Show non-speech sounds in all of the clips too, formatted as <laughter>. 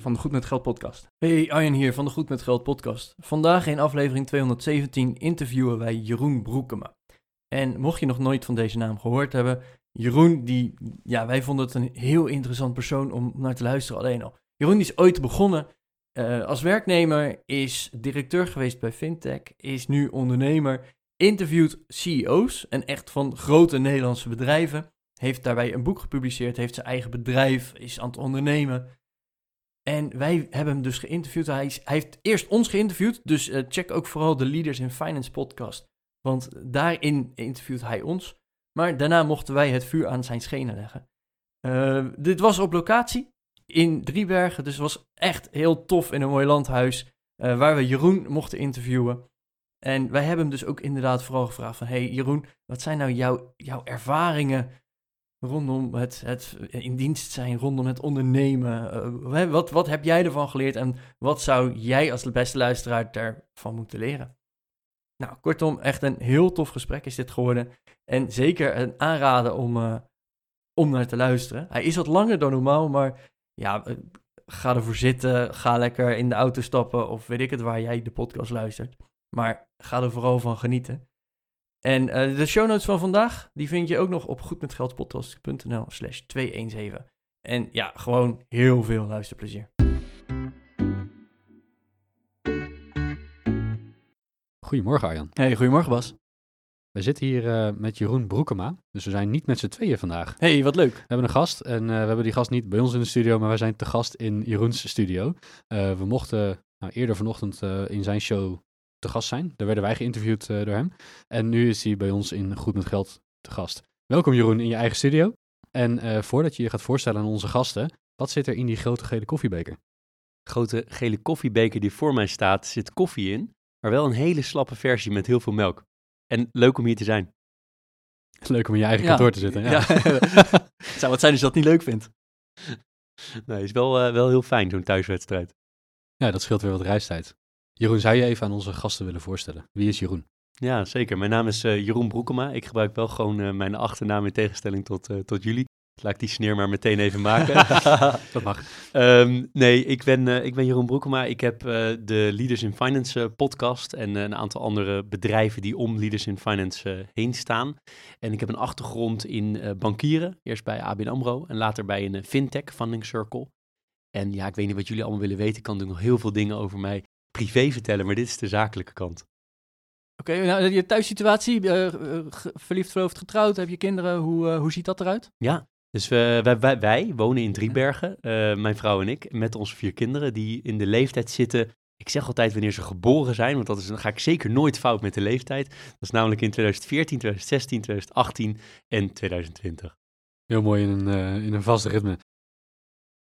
van de Goed met Geld podcast. Hey, Arjen hier van de Goed met Geld podcast. Vandaag in aflevering 217 interviewen wij Jeroen Broekema. En mocht je nog nooit van deze naam gehoord hebben, Jeroen, die, ja, wij vonden het een heel interessant persoon om naar te luisteren alleen al. Jeroen die is ooit begonnen eh, als werknemer, is directeur geweest bij Fintech, is nu ondernemer, interviewt CEO's en echt van grote Nederlandse bedrijven. Heeft daarbij een boek gepubliceerd, heeft zijn eigen bedrijf, is aan het ondernemen. En wij hebben hem dus geïnterviewd. Hij, is- hij heeft eerst ons geïnterviewd, dus eh, check ook vooral de Leaders in Finance podcast. Want daarin interviewt hij ons. Maar daarna mochten wij het vuur aan zijn schenen leggen. Eh, dit was op locatie in Driebergen, dus het was echt heel tof in een mooi landhuis. eh, waar we Jeroen mochten interviewen. En wij hebben hem dus ook inderdaad vooral gevraagd van... Hey Jeroen, wat zijn nou jouw, jouw ervaringen rondom het, het in dienst zijn, rondom het ondernemen? Eh, wat, wat heb jij ervan geleerd en wat zou jij als beste luisteraar daarvan moeten leren? Nou, kortom, echt een heel tof gesprek is dit geworden. En zeker een aanrader om, eh, om naar te luisteren. Hij is wat langer dan normaal, maar ja, eh, ga ervoor zitten. Ga lekker in de auto stappen of weet ik het waar jij de podcast luistert. Maar ga er vooral van genieten. En eh, de show notes van vandaag, die vind je ook nog op goedmetgeldpodcast.nl slash 217. En ja, gewoon heel veel luisterplezier. Goedemorgen Arjan. Hey, goedemorgen Bas. We zitten hier eh, met Jeroen Broekema, dus we zijn niet met z'n tweeën vandaag. Hey, wat leuk. We hebben een gast en eh, we hebben die gast niet bij ons in de studio, maar wij zijn te gast in Jeroens studio. Eh, we mochten nou, eerder vanochtend eh, in zijn show te gast zijn. Daar werden wij geïnterviewd eh, door hem. En nu is hij bij ons in Goed met Geld te gast. Welkom Jeroen in je eigen studio. En eh, voordat je je gaat voorstellen aan onze gasten, wat zit er in die grote gele koffiebeker? grote gele koffiebeker die voor mij staat, zit koffie in, maar wel een hele slappe versie met heel veel melk. En leuk om hier te zijn. Leuk om in je eigen Ja. kantoor te zitten. Ja. <laughs> Zou het zijn als je dat niet leuk vindt? Nee, is wel, eh, wel heel fijn, zo'n thuiswedstrijd. Ja, dat scheelt weer wat reistijd. Jeroen, zou je even aan onze gasten willen voorstellen? Wie is Jeroen? Ja, zeker. Mijn naam is eh, Jeroen Broekema. Ik gebruik wel gewoon eh, mijn achternaam in tegenstelling tot, eh, tot jullie. Laat ik die sneer maar meteen even maken. <laughs> Dat mag. Ehm, nee, ik ben, ik ben Jeroen Broekema. Ik heb de Leaders in Finance podcast en een aantal andere bedrijven die om Leaders in Finance heen staan. En ik heb een achtergrond in bankieren, eerst bij ABN AMRO en later bij een fintech, Funding Circle. En ja, ik weet niet wat jullie allemaal willen weten. Ik kan natuurlijk nog heel veel dingen over mij privé vertellen, maar dit is de zakelijke kant. Oké, nou, je thuissituatie, eh, eh, verliefd, verloofd, getrouwd, heb je kinderen, hoe, eh, hoe ziet dat eruit? Ja, dus we, wij, wij, wij wonen in Driebergen, eh, mijn vrouw en ik, met onze vier kinderen die in de leeftijd zitten. Ik zeg altijd wanneer ze geboren zijn, want dat is, dan ga ik zeker nooit fout met de leeftijd. Dat is namelijk in 2014, 2016, 2018 en 2020. Heel mooi in een, eh, in een vast ritme.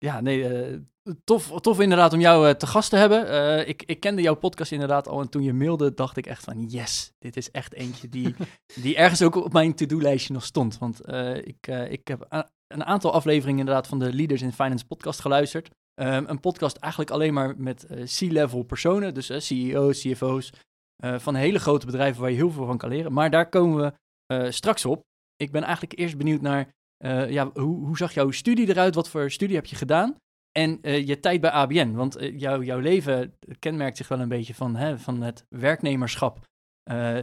Ja, nee, eh, tof, tof inderdaad om jou eh, te gast te hebben. Eh, ik, ik kende jouw podcast inderdaad al en toen je mailde dacht ik echt van yes, dit is echt eentje die, <laughs> die ergens ook op mijn to-do-lijstje nog stond. Want ik, ik heb een aantal afleveringen inderdaad van de Leaders in Finance podcast geluisterd. Ehm, een podcast eigenlijk alleen maar met C-level personen, dus CEO's, CFO's, van hele grote bedrijven waar je heel veel van kan leren. Maar daar komen we straks op. Ik ben eigenlijk eerst benieuwd naar eh, ja, hoe, hoe zag jouw studie eruit? Wat voor studie heb je gedaan? En eh, je tijd bij ABN. Want eh, jouw jouw leven kenmerkt zich wel een beetje van, hè, van het werknemerschap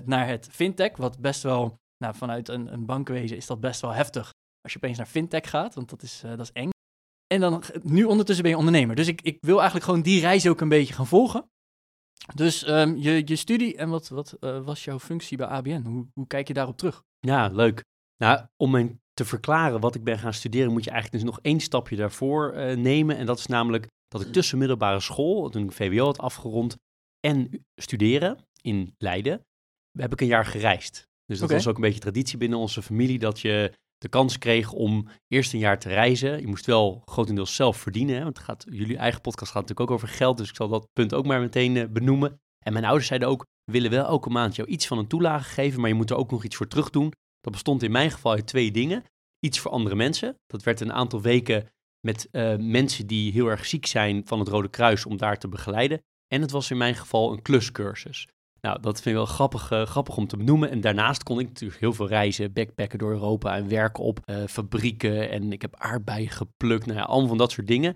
naar het fintech. Wat best wel, nou, vanuit een, een bankwezen is dat best wel heftig. Als je opeens naar fintech gaat, want dat is, dat is eng. En dan, nu ondertussen ben je ondernemer. Dus ik, ik wil eigenlijk gewoon die reis ook een beetje gaan volgen. Dus ehm, je, je studie en wat, wat was jouw functie bij ABN? Hoe, hoe kijk je daarop terug? Ja, leuk. Nou, om mijn te verklaren wat ik ben gaan studeren, moet je eigenlijk dus nog één stapje daarvoor eh, nemen. En dat is namelijk dat ik tussen middelbare school, toen ik VWO had afgerond, en studeren in Leiden, heb ik een jaar gereisd. Dus dat was ook een beetje traditie binnen onze familie, dat je de kans kreeg om eerst een jaar te reizen. Je moest wel grotendeels zelf verdienen, hè, want het gaat, jullie eigen podcast gaat natuurlijk ook over geld, dus ik zal dat punt ook maar meteen eh, benoemen. En mijn ouders zeiden ook, We willen wel elke maand jou iets van een toelage geven, maar je moet er ook nog iets voor terug doen. Dat bestond in mijn geval uit twee dingen. Iets voor andere mensen. Dat werd een aantal weken met uh, mensen die heel erg ziek zijn van het Rode Kruis om daar te begeleiden. En het was in mijn geval een kluscursus. Nou, dat vind ik wel grappig, uh, grappig om te benoemen. En daarnaast kon ik natuurlijk heel veel reizen, backpacken door Europa en werken op uh, fabrieken. En ik heb aardbeien geplukt, nou ja, allemaal van dat soort dingen.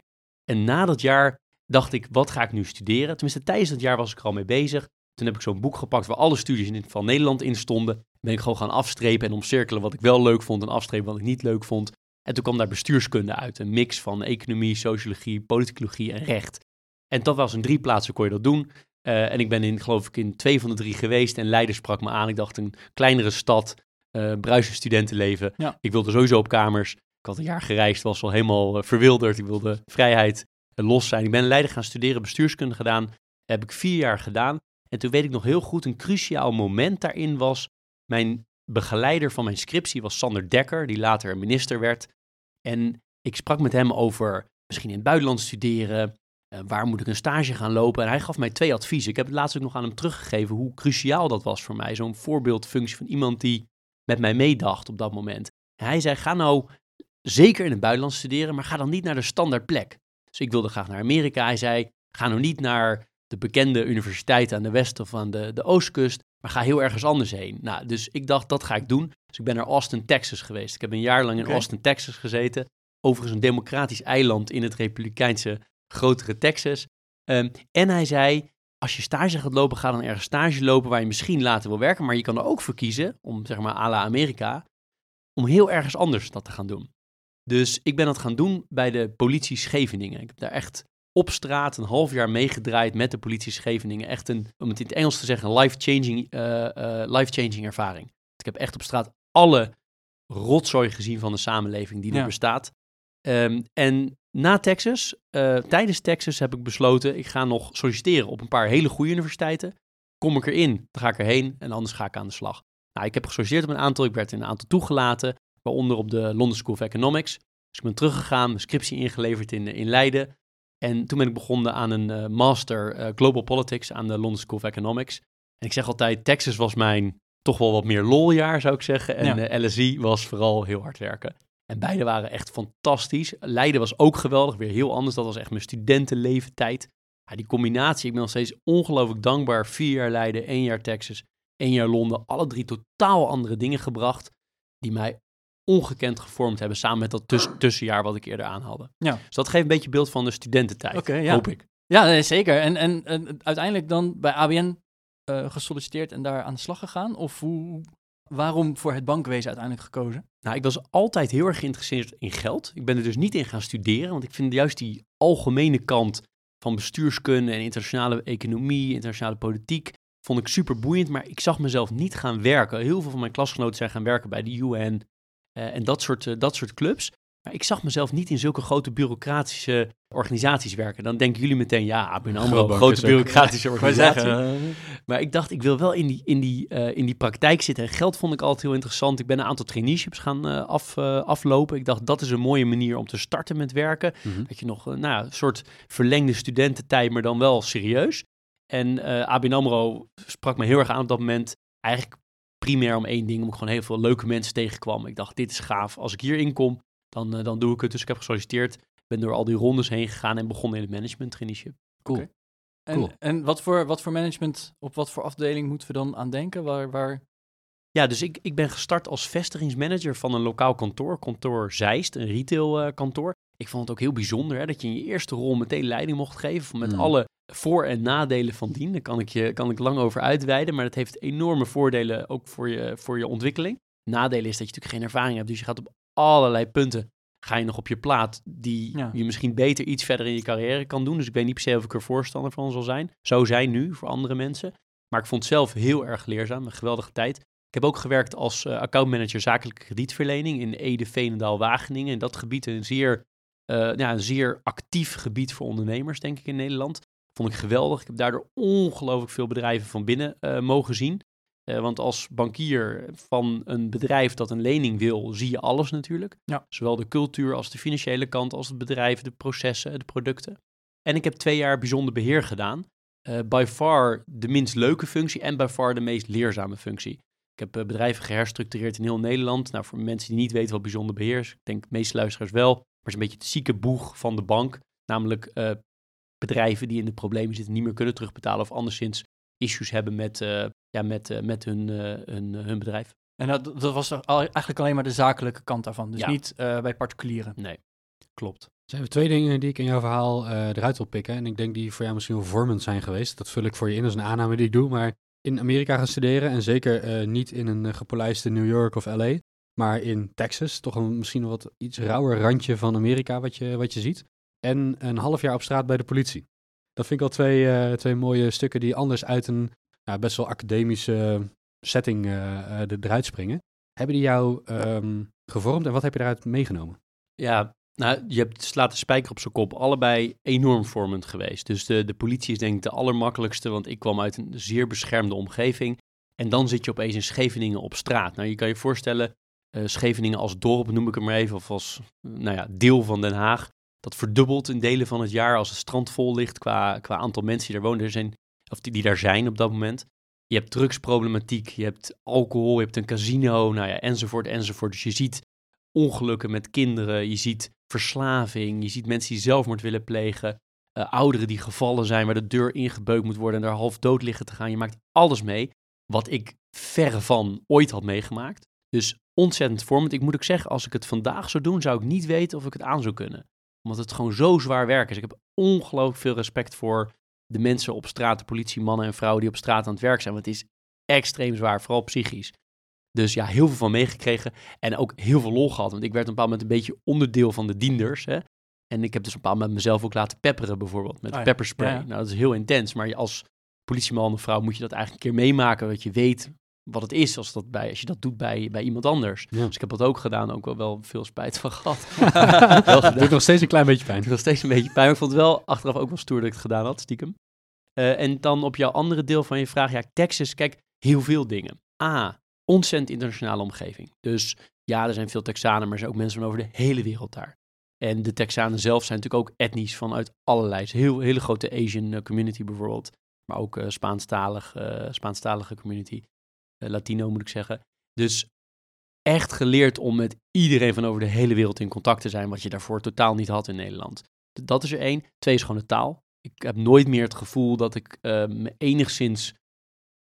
En na dat jaar dacht ik, wat ga ik nu studeren? Tenminste, tijdens dat jaar was ik er al mee bezig. Toen heb ik zo'n boek gepakt waar alle studies in van Nederland in stonden. Ben ik gewoon gaan afstrepen en omcirkelen wat ik wel leuk vond en afstrepen wat ik niet leuk vond. En toen kwam daar bestuurskunde uit. Een mix van economie, sociologie, politicologie en recht. En dat was in drie plaatsen kon je dat doen. Uh, en ik ben in, geloof ik, in twee van de drie geweest. En Leiden sprak me aan. Ik dacht, een kleinere stad, uh, bruisend studentenleven. Ja. Ik wilde sowieso op kamers. Ik had een jaar gereisd, was al helemaal uh, verwilderd. Ik wilde vrijheid en los zijn. Ik ben in Leiden gaan studeren, bestuurskunde gedaan. Dat heb ik vier jaar gedaan. En toen weet ik nog heel goed, een cruciaal moment daarin was... Mijn begeleider van mijn scriptie was Sander Dekker, die later minister werd. En ik sprak met hem over misschien in het buitenland studeren... Uh, waar moet ik een stage gaan lopen? En hij gaf mij twee adviezen. Ik heb het laatst ook nog aan hem teruggegeven hoe cruciaal dat was voor mij. Zo'n voorbeeldfunctie van iemand die met mij meedacht op dat moment. En hij zei, ga nou zeker in het buitenland studeren, maar ga dan niet naar de standaard plek. Dus ik wilde graag naar Amerika. Hij zei, ga nou niet naar de bekende universiteiten aan de west- of aan de, de oostkust, maar ga heel ergens anders heen. Nou, dus ik dacht, dat ga ik doen. Dus ik ben naar Austin, Texas geweest. Ik heb een jaar lang in. Austin, Texas gezeten. Overigens een democratisch eiland in het republikeinse grotere Texas. Um, en hij zei, als je stage gaat lopen, ga dan ergens stage lopen waar je misschien later wil werken. Maar je kan er ook voor kiezen, om zeg maar à la Amerika, om heel ergens anders dat te gaan doen. Dus ik ben dat gaan doen bij de politie Scheveningen. Ik heb daar echt op straat een half jaar meegedraaid met de politie Scheveningen. Echt een, om het in het Engels te zeggen, een life-changing uh, uh, life ervaring. Ik heb echt op straat alle rotzooi gezien van de samenleving die er Ja. bestaat. Um, en na Texas, uh, tijdens Texas heb ik besloten, ik ga nog solliciteren op een paar hele goede universiteiten. Kom ik erin, dan ga ik erheen en anders ga ik aan de slag. Nou, ik heb gesolliciteerd op een aantal, ik werd in een aantal toegelaten, waaronder op de London School of Economics. Dus ik ben teruggegaan, mijn scriptie ingeleverd in, in Leiden. En toen ben ik begonnen aan een uh, master uh, Global Politics aan de London School of Economics. En ik zeg altijd, Texas was mijn toch wel wat meer loljaar, zou ik zeggen. En Ja. uh, LSI was vooral heel hard werken. En beide waren echt fantastisch. Leiden was ook geweldig, weer heel anders. Dat was echt mijn studentenleven tijd. Ja, die combinatie, ik ben nog steeds ongelooflijk dankbaar. Vier jaar Leiden, één jaar Texas, één jaar Londen. Alle drie totaal andere dingen gebracht, die mij ongekend gevormd hebben, samen met dat tuss tussenjaar wat ik eerder aanhaalde. Ja. Dus dat geeft een beetje beeld van de studententijd, ja. hoop ik. Ja, nee, zeker. En, en, en uiteindelijk dan bij ABN eh, gesolliciteerd en daar aan de slag gegaan? Of hoe, waarom voor het bankwezen uiteindelijk gekozen? Nou, ik was altijd heel erg geïnteresseerd in geld. Ik ben er dus niet in gaan studeren, want ik vind juist die algemene kant van bestuurskunde en internationale economie, internationale politiek, vond ik super boeiend. Maar ik zag mezelf niet gaan werken. Heel veel van mijn klasgenoten zijn gaan werken bij de UN en dat soort, uh, dat soort clubs. Maar ik zag mezelf niet in zulke grote bureaucratische organisaties werken. Dan denken jullie meteen, ja, ABN AMRO, grote bureaucratische <laughs> organisatie. Maar ik dacht, ik wil wel in die, in, die, uh, in die praktijk zitten. En geld vond ik altijd heel interessant. Ik ben een aantal traineeships gaan uh, af, uh, aflopen. Ik dacht, dat is een mooie manier om te starten met werken. Mm -hmm. Dat je nog nou, een soort verlengde studententijd, maar dan wel serieus. En ABN AMRO sprak me heel erg aan op dat moment. Eigenlijk primair om één ding, omdat ik gewoon heel veel leuke mensen tegenkwam. Ik dacht, dit is gaaf. Als ik hierin kom, dan, uh, dan doe ik het. Dus ik heb gesolliciteerd, ben door al die rondes heen gegaan en begonnen in het management traineeship. Cool. Okay. En, cool. en wat, voor, wat voor management, op wat voor afdeling moeten we dan aan denken? Waar, waar... Ja, dus ik, ik ben gestart als vestigingsmanager van een lokaal kantoor, kantoor Zeist, een retail uh, kantoor. Ik vond het ook heel bijzonder hè, dat je in je eerste rol meteen leiding mocht geven met mm. alle voor- en nadelen van dien. Daar kan ik, je, kan ik lang over uitweiden, maar dat heeft enorme voordelen ook voor je, voor je ontwikkeling. Nadelen is dat je natuurlijk geen ervaring hebt, dus je gaat op allerlei punten ga je nog op je plaat die ja. je misschien beter iets verder in je carrière kan doen. Dus ik weet niet per se of ik er voorstander van zal zijn. Zo zijn nu voor andere mensen. Maar ik vond het zelf heel erg leerzaam, een geweldige tijd. Ik heb ook gewerkt als uh, accountmanager zakelijke kredietverlening in Ede, Veenendaal, Wageningen. In dat gebied een zeer, uh, ja, een zeer actief gebied voor ondernemers, denk ik, in Nederland. Vond ik geweldig. Ik heb daardoor ongelooflijk veel bedrijven van binnen uh, mogen zien. Uh, want als bankier van een bedrijf dat een lening wil, zie je alles natuurlijk. Ja. Zowel de cultuur als de financiële kant, als het bedrijf, de processen, de producten. En ik heb twee jaar bijzonder beheer gedaan. eh, by far de minst leuke functie en by far de meest leerzame functie. Ik heb eh, bedrijven geherstructureerd in heel Nederland. Nou, voor mensen die niet weten wat bijzonder beheer is, ik denk de meeste luisteraars wel, maar het is een beetje het zieke boeg van de bank. Namelijk eh, bedrijven die in de problemen zitten, niet meer kunnen terugbetalen of anderszins issues hebben met, eh, ja, met, eh, met hun, eh, hun, hun bedrijf. En dat, dat was al- eigenlijk alleen maar de zakelijke kant daarvan. Dus Ja. niet eh, bij particulieren. Nee, klopt. Er zijn twee dingen die ik in jouw verhaal eh, eruit wil pikken. En ik denk die voor jou misschien wel vormend zijn geweest. Dat vul ik voor je in als een aanname die ik doe. Maar in Amerika gaan studeren. En zeker eh, niet in een gepolijste New York of LA. Maar in Texas. Toch een misschien wat iets rauwer randje van Amerika wat je, wat je ziet. En een half jaar op straat bij de politie. Dat vind ik al twee, eh, twee mooie stukken die anders uit een ja, best wel academische setting er- eruit springen. Hebben die jou ehm, gevormd en wat heb je eruit meegenomen? Ja, nou, je hebt, slaat de spijker op zijn kop. Allebei enorm vormend geweest. Dus de, de politie is denk ik de allermakkelijkste, want ik kwam uit een zeer beschermde omgeving. En dan zit je opeens in Scheveningen op straat. Nou, je kan je voorstellen, Scheveningen als dorp, noem ik het maar even, of als nou ja, deel van Den Haag. Dat verdubbelt in delen van het jaar als het strand vol ligt qua, qua aantal mensen die daar wonen. Er zijn, of die, die daar zijn op dat moment. Je hebt drugsproblematiek, je hebt alcohol, je hebt een casino, nou ja, enzovoort, enzovoort. Dus je ziet ongelukken met kinderen, je ziet verslaving, je ziet mensen die zelfmoord willen plegen, eh, ouderen die gevallen zijn waar de deur ingebeukt moet worden en daar half dood liggen te gaan. Je maakt alles mee wat ik verre van ooit had meegemaakt. Dus ontzettend vormend. Ik moet ook zeggen, als ik het vandaag zou doen, zou ik niet weten of ik het aan zou kunnen. Omdat het gewoon zo zwaar werk is. Ik heb ongelooflijk veel respect voor de mensen op straat, de politie, mannen en vrouwen die op straat aan het werk zijn. Want het is extreem zwaar, vooral psychisch. Dus ja, heel veel van meegekregen. En ook heel veel lol gehad. Want ik werd op een bepaald moment een beetje onderdeel van de dienders. Hè? En ik heb dus op een bepaald moment mezelf ook laten pepperen, bijvoorbeeld. Met Oh ja. pepperspray. Ja, ja. Nou, dat is heel intens. Maar je als politieman of vrouw moet je dat eigenlijk een keer meemaken. Dat je weet wat het is als, dat bij, als je dat doet bij, bij iemand anders. Ja. Dus ik heb dat ook gedaan. Ook wel, wel veel spijt van gehad. <laughs> <laughs> Gedaan. Doet nog steeds een klein beetje pijn. Het was steeds een beetje pijn. maar Ik vond het wel achteraf ook wel stoer dat ik het gedaan had, stiekem. Eh, en dan op jouw andere deel van je vraag. Ja, Texas, kijk, heel veel dingen. A, ontzettend internationale omgeving. Dus ja, er zijn veel Texanen, maar er zijn ook mensen van over de hele wereld daar. En de Texanen zelf zijn natuurlijk ook etnisch vanuit allerlei. Heel, hele grote Asian eh, community bijvoorbeeld. Maar ook eh Spaanstalig, Spaanstalige community. Eh, Latino moet ik zeggen. Dus echt geleerd om met iedereen van over de hele wereld in contact te zijn. Wat je daarvoor totaal niet had in Nederland. Dat is er één. Twee is gewoon de taal. Ik heb nooit meer het gevoel dat ik eh, me enigszins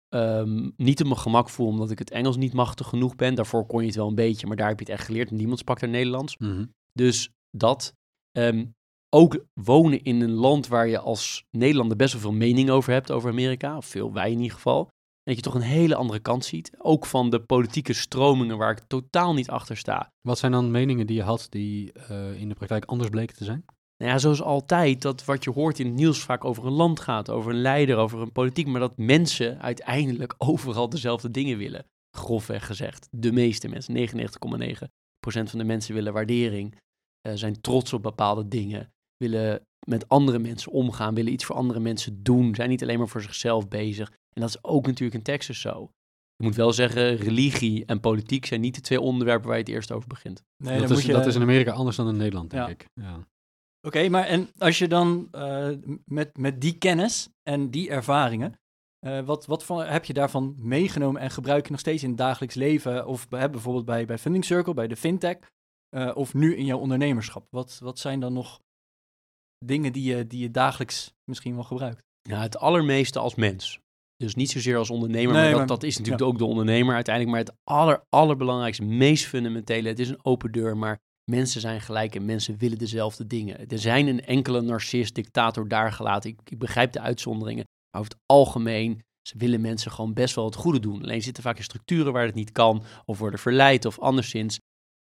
ehm, niet op mijn gemak voel omdat ik het Engels niet machtig genoeg ben. Daarvoor kon je het wel een beetje, maar daar heb je het echt geleerd. Niemand sprak er Nederlands. Mhm. Dus dat. Ehm, ook wonen in een land waar je als Nederlander best wel veel mening over hebt over Amerika. Of veel, wij in ieder geval. Dat je toch een hele andere kant ziet. Ook van de politieke stromingen waar ik totaal niet achter sta. Wat zijn dan meningen die je had die eh, in de praktijk anders bleken te zijn? Nou ja, zoals altijd, dat wat je hoort in het nieuws vaak over een land gaat, over een leider, over een politiek, maar dat mensen uiteindelijk <laughs> overal dezelfde dingen willen. Grofweg gezegd. De meeste mensen, 99,9% van de mensen willen waardering, eh, zijn trots op bepaalde dingen, willen met andere mensen omgaan, willen iets voor andere mensen doen, zijn niet alleen maar voor zichzelf bezig. En dat is ook natuurlijk in Texas zo. Ik moet wel zeggen, religie en politiek zijn niet de twee onderwerpen waar je het eerst over begint. Nee, dat, dan is, moet je... dat is in Amerika anders dan in Nederland, denk Ja. ik. Ja. Oké, maar en als je dan eh, met, met die kennis en die ervaringen, eh, wat, wat van, heb je daarvan meegenomen en gebruik je nog steeds in het dagelijks leven? Of bij- bijvoorbeeld bij, bij Funding Circle, bij de fintech, eh, of nu in jouw ondernemerschap? Wat, wat zijn dan nog dingen die je, die je dagelijks misschien wel gebruikt? Ja, het allermeeste als mens. Dus niet zozeer als ondernemer, Nee, maar, dat, maar- dat is natuurlijk ook de ondernemer uiteindelijk. Maar het aller, allerbelangrijkste, meest fundamentele, het is een open deur, maar mensen zijn gelijk en mensen willen dezelfde dingen. Er zijn een enkele narcist, dictator daar gelaten. Ik, ik begrijp de uitzonderingen, maar over het algemeen, ze willen mensen gewoon best wel het goede doen. Alleen zitten vaak in structuren waar het niet kan, of worden verleid of anderszins.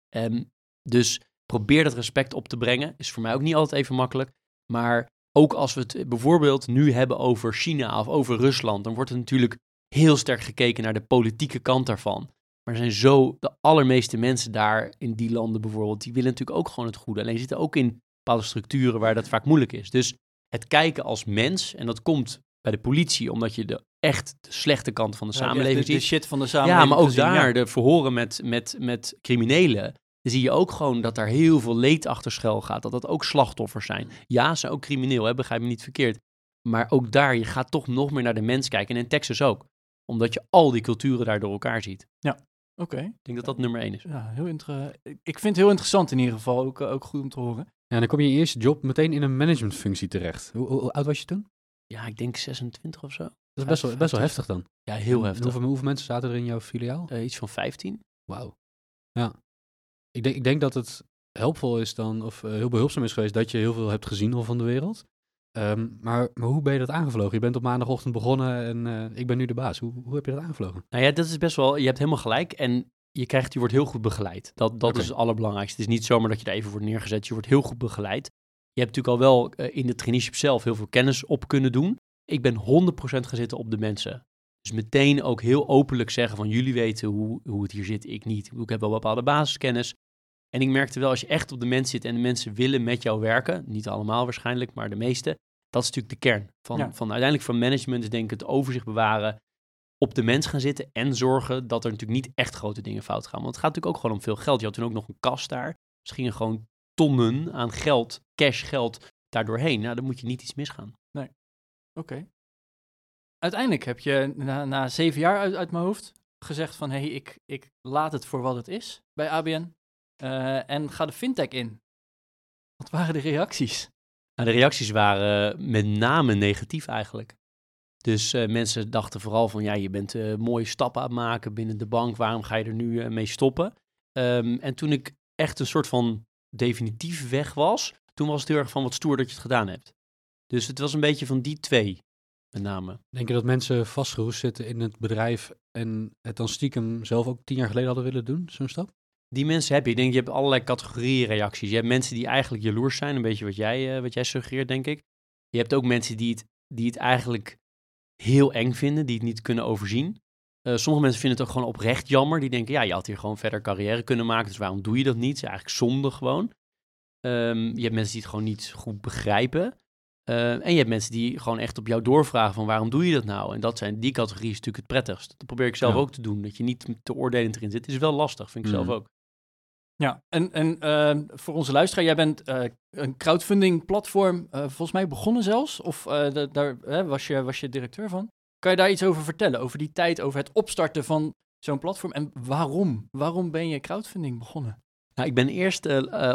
Ehm, dus probeer dat respect op te brengen. Is voor mij ook niet altijd even makkelijk. Maar ook als we het bijvoorbeeld nu hebben over China of over Rusland, dan wordt er natuurlijk heel sterk gekeken naar de politieke kant daarvan. Maar er zijn zo, de allermeeste mensen daar in die landen bijvoorbeeld, die willen natuurlijk ook gewoon het goede. Alleen zitten ook in bepaalde structuren waar dat vaak moeilijk is. Dus het kijken als mens, en dat komt bij de politie, omdat je de echt de slechte kant van de samenleving de, de ziet. shit van de samenleving. Ja, maar ook te zien, ja. daar, de verhoren met, met, met criminelen, dan zie je ook gewoon dat daar heel veel leed achter schuil gaat. Dat dat ook slachtoffers zijn. Ja, ze zijn ook crimineel, hè, begrijp me niet verkeerd. Maar ook daar, je gaat toch nog meer naar de mens kijken. En in Texas ook. Omdat je al die culturen daar door elkaar ziet. Oké. Ik denk dat dat nummer één is. Ja, heel inter- ik ik vind het heel interessant in ieder geval. Ook, eh, ook goed om te horen. Ja, en dan kom je in je eerste job meteen in een managementfunctie terecht. Hoe, hoe, hoe oud was je toen? Ja, ik denk 26 of zo. Dat is best wel, best wel heftig dan. Ja, heel heftig. Hoeveel, hoeveel mensen zaten er in jouw filiaal? Eh, iets van 15. Wauw. Ja. Ik denk, ik denk dat het helpvol is dan, of eh, heel behulpzaam is geweest, dat je heel veel hebt gezien al van de wereld. Ehm, maar, maar hoe ben je dat aangevlogen? Je bent op maandagochtend begonnen en eh, ik ben nu de baas. Hoe, hoe heb je dat aangevlogen? Nou ja, dat is best wel, je hebt helemaal gelijk. En je krijgt, je wordt heel goed begeleid. Dat, dat is het allerbelangrijkste. Het is niet zomaar dat je er even wordt neergezet. Je wordt heel goed begeleid. Je hebt natuurlijk al wel eh, in de traineeship zelf heel veel kennis op kunnen doen. Ik ben 100% gaan zitten op de mensen. Dus meteen ook heel openlijk zeggen van jullie weten hoe, hoe het hier zit, ik niet. Ik heb wel bepaalde basiskennis. En ik merkte wel, als je echt op de mensen zit en de mensen willen met jou werken, niet allemaal waarschijnlijk, maar de meeste, dat is natuurlijk de kern. Van, Ja. van uiteindelijk van management is denk ik het overzicht bewaren, op de mens gaan zitten en zorgen dat er natuurlijk niet echt grote dingen fout gaan. Want het gaat natuurlijk ook gewoon om veel geld. Je had toen ook nog een kast daar. Dus gingen gewoon tonnen aan geld, cash geld, daardoorheen. Nou, dan moet je niet iets misgaan. Oké. Uiteindelijk heb je na, na zeven jaar uit, uit mijn hoofd gezegd van... hé, hey, ik, ik laat het voor wat het is bij ABN eh, en ga de fintech in. Wat waren de reacties? Nou, de reacties waren met name negatief eigenlijk. Dus eh, mensen dachten vooral van, ja, je bent eh, mooie stappen aan het maken binnen de bank. Waarom ga je er nu eh, mee stoppen? Ehm, en toen ik echt een soort van definitief weg was, toen was het heel erg van wat stoer dat je het gedaan hebt. Dus het was een beetje van die twee, met name. Denk je dat mensen vastgeroest zitten in het bedrijf en het dan stiekem zelf ook tien jaar geleden hadden willen doen, zo'n stap? Die mensen heb je. Ik denk, je hebt allerlei categorieën reacties. Je hebt mensen die eigenlijk jaloers zijn, een beetje wat jij, eh, wat jij suggereert, denk ik. Je hebt ook mensen die het, die het eigenlijk heel eng vinden, die het niet kunnen overzien. Eh, sommige mensen vinden het ook gewoon oprecht jammer. Die denken, ja, je had hier gewoon verder carrière kunnen maken, dus waarom doe je dat niet? Het is eigenlijk zonde gewoon. Ehm, je hebt mensen die het gewoon niet goed begrijpen. Eh, en je hebt mensen die gewoon echt op jou doorvragen van waarom doe je dat nou? En dat zijn die categorieën natuurlijk het prettigst. Dat probeer ik zelf Ja. ook te doen. Dat je niet te oordelend erin zit. Het is wel lastig, vind ik zelf Mhm. ook. Ja, en, en eh, voor onze luisteraar, jij bent eh, een crowdfunding platform eh, volgens mij begonnen zelfs. Of eh, da- daar hè, was, je, was je directeur van. Kan je daar iets over vertellen? Over die tijd, over het opstarten van zo'n platform. En waarom? Waarom ben je crowdfunding begonnen? Nou, ik ben eerst,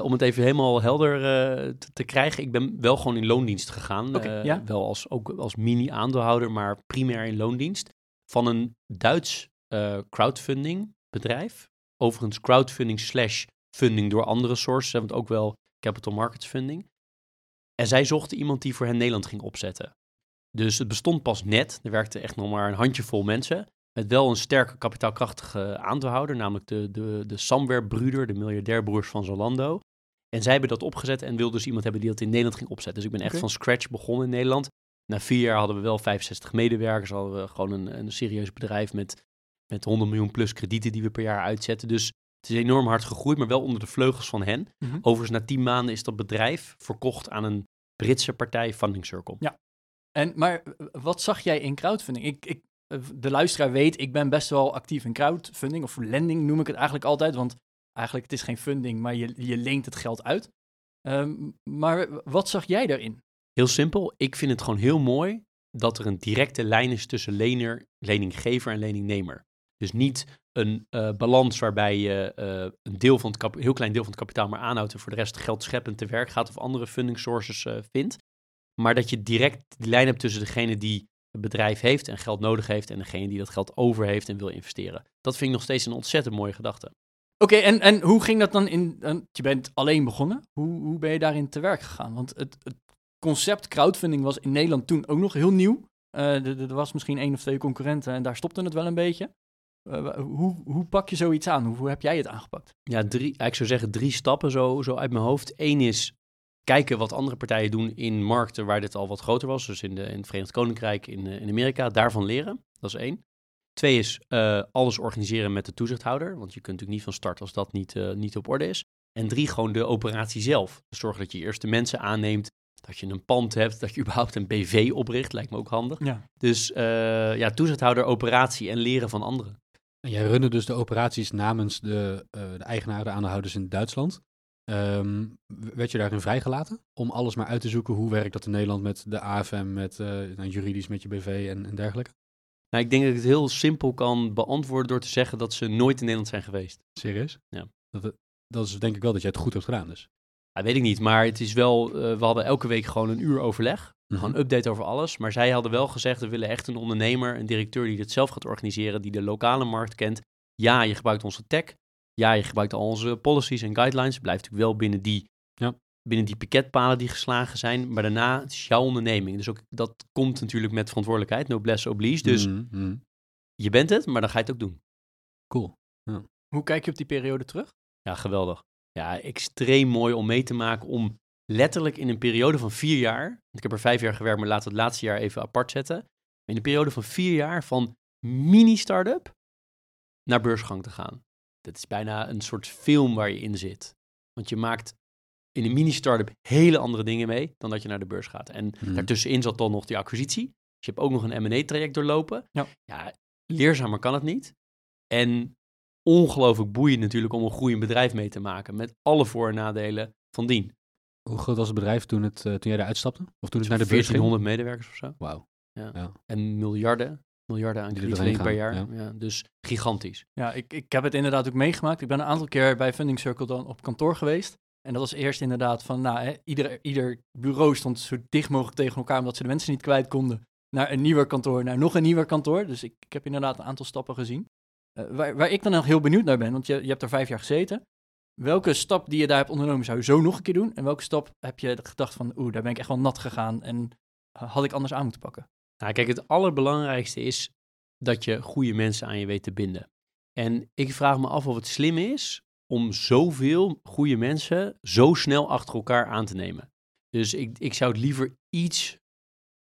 om het even helemaal helder te, te krijgen, ik ben wel gewoon in loondienst gegaan. Ja. Wel als, ook als mini-aandeelhouder, maar primair in loondienst. Van een Duits crowdfunding bedrijf. Overigens crowdfunding slash funding door andere sources, want ook wel capital markets funding. En zij zochten iemand die voor hen Nederland ging opzetten. Dus het bestond pas net. Er werkte echt nog maar een handjevol mensen. Met wel een sterke kapitaalkrachtige aandeelhouder, namelijk de, de, de Samwer-broeder, de miljardairbroers van Zalando. En zij hebben dat opgezet en wilden dus iemand hebben die dat in Nederland ging opzetten. Dus ik ben echt van scratch begonnen in Nederland. Na vier jaar hadden we wel 65 medewerkers, hadden we gewoon een, een serieus bedrijf met, met 100 miljoen plus kredieten die we per jaar uitzetten. Dus het is enorm hard gegroeid, maar wel onder de vleugels van hen. Mhm. Overigens, na tien maanden is dat bedrijf verkocht aan een Britse partij, Funding Circle. Ja. En, maar eh, wat zag jij in crowdfunding? Ik, ik, eh, de luisteraar weet, ik ben best wel actief in crowdfunding, of lending noem ik het eigenlijk altijd, want eigenlijk het is geen funding, maar je, je leent het geld uit. Ehm, maar wat zag jij daarin? Heel simpel. Ik vind het gewoon heel mooi dat er een directe lijn is tussen lener, leninggever en leningnemer. Dus niet een eh, balans waarbij je eh, een deel van het heel klein deel van het kapitaal maar aanhoudt en voor de rest geld scheppend te werk gaat of andere funding sources eh, vindt. Maar dat je direct die lijn hebt tussen degene die het bedrijf heeft en geld nodig heeft en degene die dat geld over heeft en wil investeren. Dat vind ik nog steeds een ontzettend mooie gedachte. Oké, en, en hoe ging dat dan in... je bent alleen begonnen. Hoe, hoe ben je daarin te werk gegaan? Want het, het concept crowdfunding was in Nederland toen ook nog heel nieuw. Er was misschien één of twee concurrenten en daar stopte het wel een beetje. Eh, hoe, hoe pak je zoiets aan? Hoe, hoe heb jij het aangepakt? Ja, drie, ik zou zeggen drie stappen zo, zo uit mijn hoofd. Eén is kijken wat andere partijen doen in markten waar dit al wat groter was. Dus in, de, in het Verenigd Koninkrijk, in, eh, in Amerika. Daarvan leren. Dat is één. Twee is eh, alles organiseren met de toezichthouder. Want je kunt natuurlijk niet van start als dat niet, niet op orde is. En drie, gewoon de operatie zelf. Dus zorgen dat je eerst de mensen aanneemt. Dat je een pand hebt. Dat je <laughs> überhaupt een BV opricht. Lijkt me ook handig. Ja. Dus ja, toezichthouder, operatie en leren van anderen. En jij runde dus de operaties namens de, eh, de eigenaren, de aandeelhouders in Duitsland. Ehm, werd je daarin vrijgelaten om alles maar uit te zoeken? Hoe werkt dat in Nederland met de AFM, met eh, nou, juridisch met je BV en, en dergelijke? Nou, ik denk dat ik het heel simpel kan beantwoorden door te zeggen dat ze nooit in Nederland zijn geweest. Serieus? Ja. Dat, dat is denk ik wel dat jij het goed hebt gedaan dus. Ja, weet ik niet, maar het is wel, eh, we hadden elke week gewoon een uur overleg. Mhm. Gewoon update over alles. Maar zij hadden wel gezegd, we willen echt een ondernemer, een directeur die dit zelf gaat organiseren, die de lokale markt kent. Ja, je gebruikt onze tech. Ja, je gebruikt al onze policies en guidelines. Het blijft natuurlijk wel binnen die, Ja. binnen die piketpalen die geslagen zijn. Maar daarna, het is jouw onderneming. Dus ook dat komt natuurlijk met verantwoordelijkheid. Noblesse oblige. Dus Mhm, mhm. je bent het, maar dan ga je het ook doen. Cool. Hoe kijk je op die periode terug? Ja, geweldig. Ja, extreem mooi om mee te maken. Om letterlijk in een periode van vier jaar. Ik heb er vijf jaar gewerkt, maar laten we het laatste jaar even apart zetten. In een periode van vier jaar van mini-startup naar beursgang te gaan. Dat is bijna een soort film waar je in zit. Want je maakt in een mini-startup hele andere dingen mee dan dat je naar de beurs gaat. En Mhm. daartussenin zat dan nog die acquisitie. Dus je hebt ook nog een M&A-traject doorlopen. Ja. ja, leerzamer kan het niet. En ongelooflijk boeiend natuurlijk om een groeiend bedrijf mee te maken. Met alle voor- en nadelen van dien. Hoe groot was het bedrijf toen, het, eh, toen jij eruit stapte? Of toen het naar de beurs ging? 1400 medewerkers of zo. Wauw. Ja. Ja. En miljarden, miljarden aan Die er kredietverlening per jaar. Ja. dus gigantisch. Ja, ik, ik heb het inderdaad ook meegemaakt. Ik ben een aantal keer bij Funding Circle dan op kantoor geweest. En dat was eerst inderdaad van, nou, hè, ieder, ieder bureau stond zo dicht mogelijk tegen elkaar, omdat ze de mensen niet kwijt konden. Naar een nieuwer kantoor, naar nog een nieuwer kantoor. Dus ik, ik heb inderdaad een aantal stappen gezien. Eh, waar, waar ik dan nog heel benieuwd naar ben, want je, je hebt er vijf jaar gezeten. Welke stap die je daar hebt ondernomen zou je zo nog een keer doen? En welke stap heb je gedacht van, oeh, daar ben ik echt wel nat gegaan en eh, had ik anders aan moeten pakken? Nou, kijk, het allerbelangrijkste is dat je goede mensen aan je weet te binden. En ik vraag me af of het slim is om zoveel goede mensen zo snel achter elkaar aan te nemen. Dus ik, ik zou het liever iets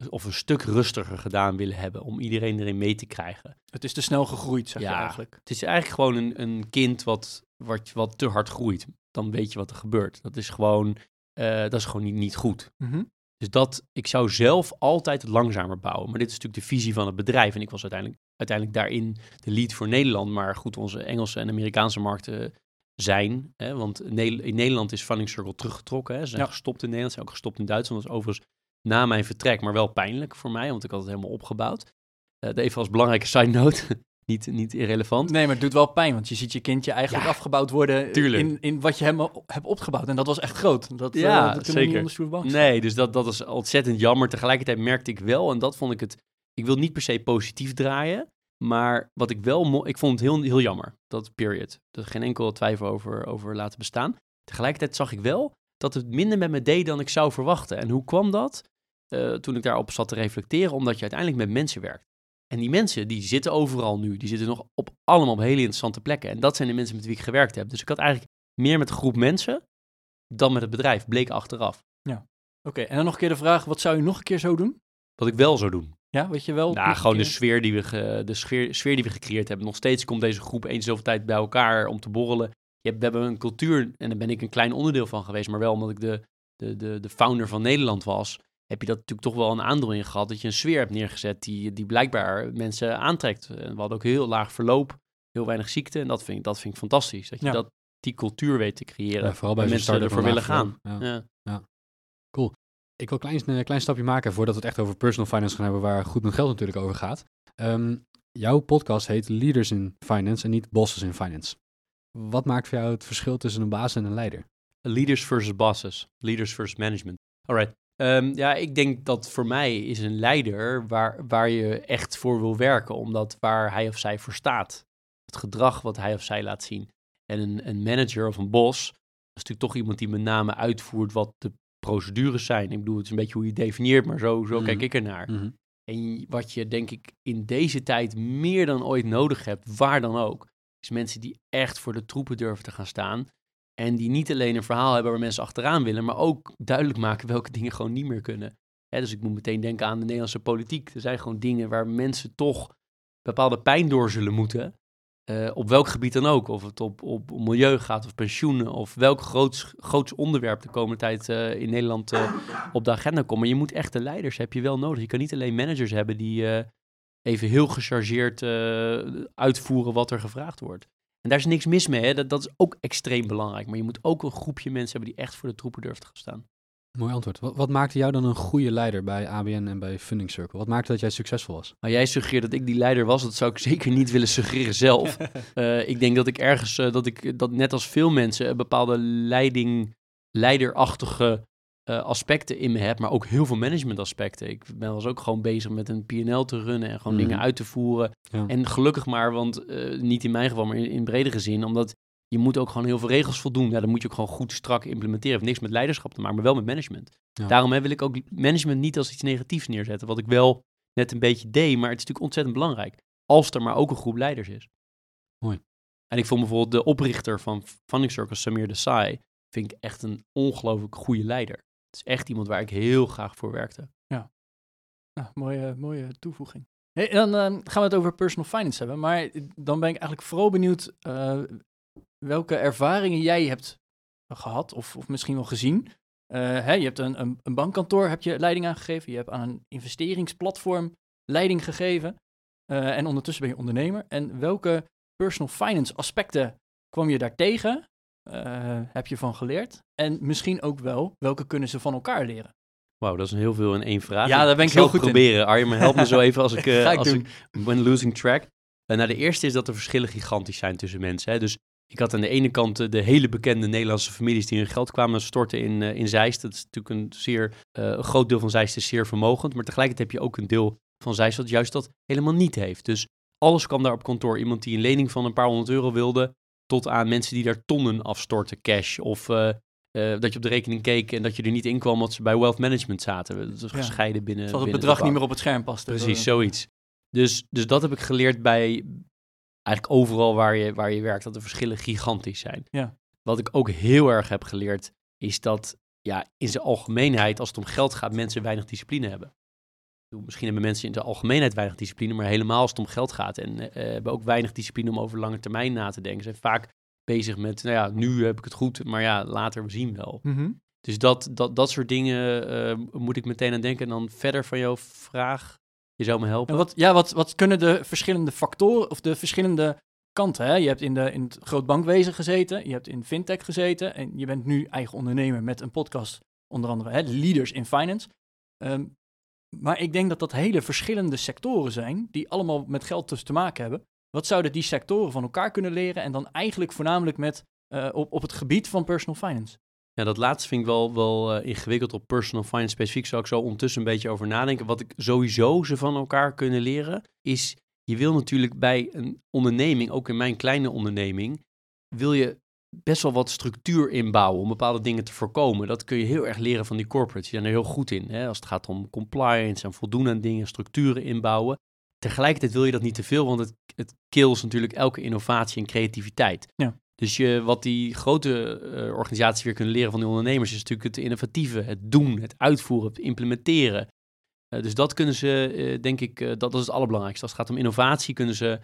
of een stuk rustiger gedaan willen hebben om iedereen erin mee te krijgen. Het is te snel gegroeid, zeg je eigenlijk. Het is eigenlijk gewoon een, een kind wat, wat, wat te hard groeit. Dan weet je wat er gebeurt. Dat is gewoon, eh, dat is gewoon niet, niet goed. Mhm. Dus dat, ik zou zelf altijd langzamer bouwen. Maar dit is natuurlijk de visie van het bedrijf. En ik was uiteindelijk, uiteindelijk daarin de lead voor Nederland. Maar goed, onze Engelse en Amerikaanse markten zijn. Hè, want in Nederland is Funding Circle teruggetrokken. Hè. Ze zijn Ja. gestopt in Nederland, zijn ook gestopt in Duitsland. Dat is overigens na mijn vertrek, maar wel pijnlijk voor mij. Want ik had het helemaal opgebouwd. Eh, even als belangrijke side note. <laughs> niet, niet irrelevant. Nee, maar het doet wel pijn, want je ziet je kindje eigenlijk Ja, afgebouwd worden tuurlijk. In, in wat je helemaal hebt opgebouwd. En dat was echt groot. Dat, eh, Ja, dat kunnen we zeker. niet Nee, dus dat, dat is ontzettend jammer. Tegelijkertijd merkte ik wel, en dat vond ik het... Ik wil niet per se positief draaien, maar wat ik wel... Ik vond het heel, heel jammer, dat period. Er geen enkel twijfel over, over laten bestaan. Tegelijkertijd zag ik wel dat het minder met me deed dan ik zou verwachten. En hoe kwam dat? Eh, toen ik daarop zat te reflecteren, omdat je uiteindelijk met mensen werkt. En die mensen, die zitten overal nu. Die zitten nog op allemaal op hele interessante plekken. En dat zijn de mensen met wie ik gewerkt heb. Dus ik had eigenlijk meer met een groep mensen dan met het bedrijf, bleek achteraf. Oké, en dan nog een keer de vraag, wat zou je nog een keer zo doen? Wat ik wel zou doen. Ja, weet je wel? Nou, gewoon de sfeer die we, ge- de sfeer, sfeer die we gecreëerd hebben. Nog steeds komt deze groep eens zoveel tijd bij elkaar om te borrelen. Hebt, we hebben een cultuur, en daar ben ik een klein onderdeel van geweest, maar wel omdat ik de, de, de, de founder van Nederland was, heb je dat natuurlijk toch wel een aandeel in gehad, dat je een sfeer hebt neergezet die, die blijkbaar mensen aantrekt. En we hadden ook heel laag verloop, heel weinig ziekte, en dat vind ik, dat vind ik fantastisch. Dat je Ja. dat, die cultuur weet te creëren, Ja, vooral bij mensen ervoor willen gaan. Ja. Ja. Ik wil een klein, eh, klein stapje maken voordat we het echt over personal finance gaan hebben, waar goed met geld natuurlijk over gaat. Ehm, jouw podcast heet Leaders in Finance en niet Bosses in Finance. Wat maakt voor jou het verschil tussen een baas en een leider? Leaders versus bosses. Leaders versus management. Alright. Ehm, ja, ik denk dat voor mij is een leider waar, waar je echt voor wil werken, omdat waar hij of zij voor staat. Het gedrag wat hij of zij laat zien. En een, een manager of een bos, dat is natuurlijk toch iemand die met name uitvoert wat de procedures zijn. Ik bedoel, het is een beetje hoe je definieert, maar zo, zo Mhm. kijk ik ernaar. Mhm. En wat je denk ik in deze tijd meer dan ooit nodig hebt, waar dan ook, is mensen die echt voor de troepen durven te gaan staan. En die niet alleen een verhaal hebben waar mensen achteraan willen, maar ook duidelijk maken welke <laughs> dingen gewoon niet meer kunnen. Dus ik moet meteen denken aan de Nederlandse politiek. Er zijn gewoon dingen waar mensen toch bepaalde pijn door zullen moeten. eh, op welk gebied dan ook. Of het op, op milieu gaat, of pensioenen, of welk groots, groots onderwerp de komende tijd eh, in Nederland eh, op de agenda komt. Maar je moet echte leiders, heb je wel nodig. Je kan niet alleen managers hebben die even heel gechargeerd eh, uitvoeren wat er gevraagd wordt. En daar is niks mis mee, hè? Dat, dat is ook extreem belangrijk. Maar je moet ook een groepje mensen hebben die echt voor de troepen durft te gaan staan. Mooi antwoord. Wat, wat maakte jou dan een goede leider bij ABN en bij Funding Circle? Wat maakte dat jij succesvol was? Maar jij suggereert dat ik die leider was, dat zou ik <laughs> zeker niet willen suggereren zelf. <laughs> Eh, ik denk dat ik ergens, eh, dat ik dat net als veel mensen, een bepaalde leiding, leiderachtige eh, aspecten in me heb, maar ook heel veel managementaspecten. Ik ben was ook gewoon bezig met een P&L te runnen en gewoon Mhm. dingen uit te voeren. Ja. En gelukkig maar, want eh, niet in mijn geval, maar in, in bredere zin, omdat je moet ook gewoon heel veel regels voldoen. Ja, dan moet je ook gewoon goed strak implementeren. Heeft niks met leiderschap te maken, maar wel met management. Ja. Daarom hè, wil ik ook management niet als iets negatiefs neerzetten. Wat ik wel net een beetje deed, maar het is natuurlijk ontzettend belangrijk. Als er maar ook een groep leiders is. Mooi. En ik vond bijvoorbeeld de oprichter van Funding Circle, Samir Desai, vind ik echt een ongelooflijk goede leider. Het is echt iemand waar ik heel graag voor werkte. Nou, mooie, mooie toevoeging. Hey, dan eh, gaan we het over personal finance hebben. Maar dan ben ik eigenlijk vooral benieuwd eh, welke ervaringen jij hebt gehad of, of misschien wel gezien. Eh, je hebt een, een, een bankkantoor, heb je leiding aangegeven. Je hebt aan een investeringsplatform leiding gegeven. En ondertussen ben je ondernemer. En welke personal finance aspecten kwam je daar tegen? Eh, heb je van geleerd? En misschien ook wel, welke kunnen ze van elkaar leren? Wauw, dat is een heel veel in één vraag. Ja, daar ben ik zal heel goed in. proberen. Arjen, maar help me zo <laughs> even als ik, eh, Ga ik als doen. ik ben losing track. Uh, nou, de eerste is dat de verschillen gigantisch zijn tussen mensen. Hè. Dus ik had aan de ene kant eh, de hele bekende Nederlandse families die hun geld kwamen storten in, eh, in Zeist. Dat is natuurlijk een zeer eh, een groot deel van Zeist is zeer vermogend. Maar tegelijkertijd heb je ook een deel van Zeist dat juist dat helemaal niet heeft. Dus alles kwam daar op kantoor. Iemand die een lening van een paar honderd euro wilde, tot aan mensen die daar tonnen afstorten, cash. Of eh, eh, dat je op de rekening keek en dat je er niet in kwam omdat ze bij wealth management zaten. Dat was Ja. gescheiden binnen. Zoals het binnen bedrag niet meer op het scherm past. Precies, zoiets. Dus, dus dat heb ik geleerd bij eigenlijk overal waar je, waar je werkt, dat de verschillen gigantisch zijn. Ja. Wat ik ook heel erg heb geleerd, is dat ja, in zijn algemeenheid, als het om geld gaat, mensen weinig discipline hebben. Misschien hebben mensen in de algemeenheid weinig discipline, maar helemaal als het om geld gaat. En eh, hebben ook weinig discipline om over lange termijn na te denken. Ze zijn vaak bezig met, nou ja, nu heb ik het goed, maar ja, later we zien wel. Mhm. Dus dat, dat, dat soort dingen eh, moet ik meteen aan denken. En dan verder van jouw vraag, je zou me helpen. En wat, ja, wat, wat kunnen de verschillende factoren of de verschillende kanten? Hè? Je hebt in, de, in het grootbankwezen gezeten, je hebt in fintech gezeten en je bent nu eigen ondernemer met een podcast, onder andere hè, Leaders in Finance. Ehm, maar ik denk dat dat hele verschillende sectoren zijn die allemaal met geld dus te maken hebben. Wat zouden die sectoren van elkaar kunnen leren en dan eigenlijk voornamelijk met, eh, op, op het gebied van personal finance? Ja, dat laatste vind ik wel, wel eh, ingewikkeld op personal finance specifiek. Zou ik zo ondertussen een beetje over nadenken. Wat ik sowieso ze van elkaar kunnen leren, is je wil natuurlijk bij een onderneming, ook in mijn kleine onderneming, wil je best wel wat structuur inbouwen om bepaalde dingen te voorkomen. Dat kun je heel erg leren van die corporates. Die zijn er heel goed in. Hè? Als het gaat om compliance en voldoen aan dingen, structuren inbouwen. Tegelijkertijd wil je dat niet te veel, want het, het kills natuurlijk elke innovatie en creativiteit. Ja. Dus je, wat die grote eh, organisaties weer kunnen leren van die ondernemers, is natuurlijk het innovatieve, het doen, het uitvoeren, het implementeren. Eh, dus dat kunnen ze, eh, denk ik, dat, dat is het allerbelangrijkste. Als het gaat om innovatie, kunnen ze,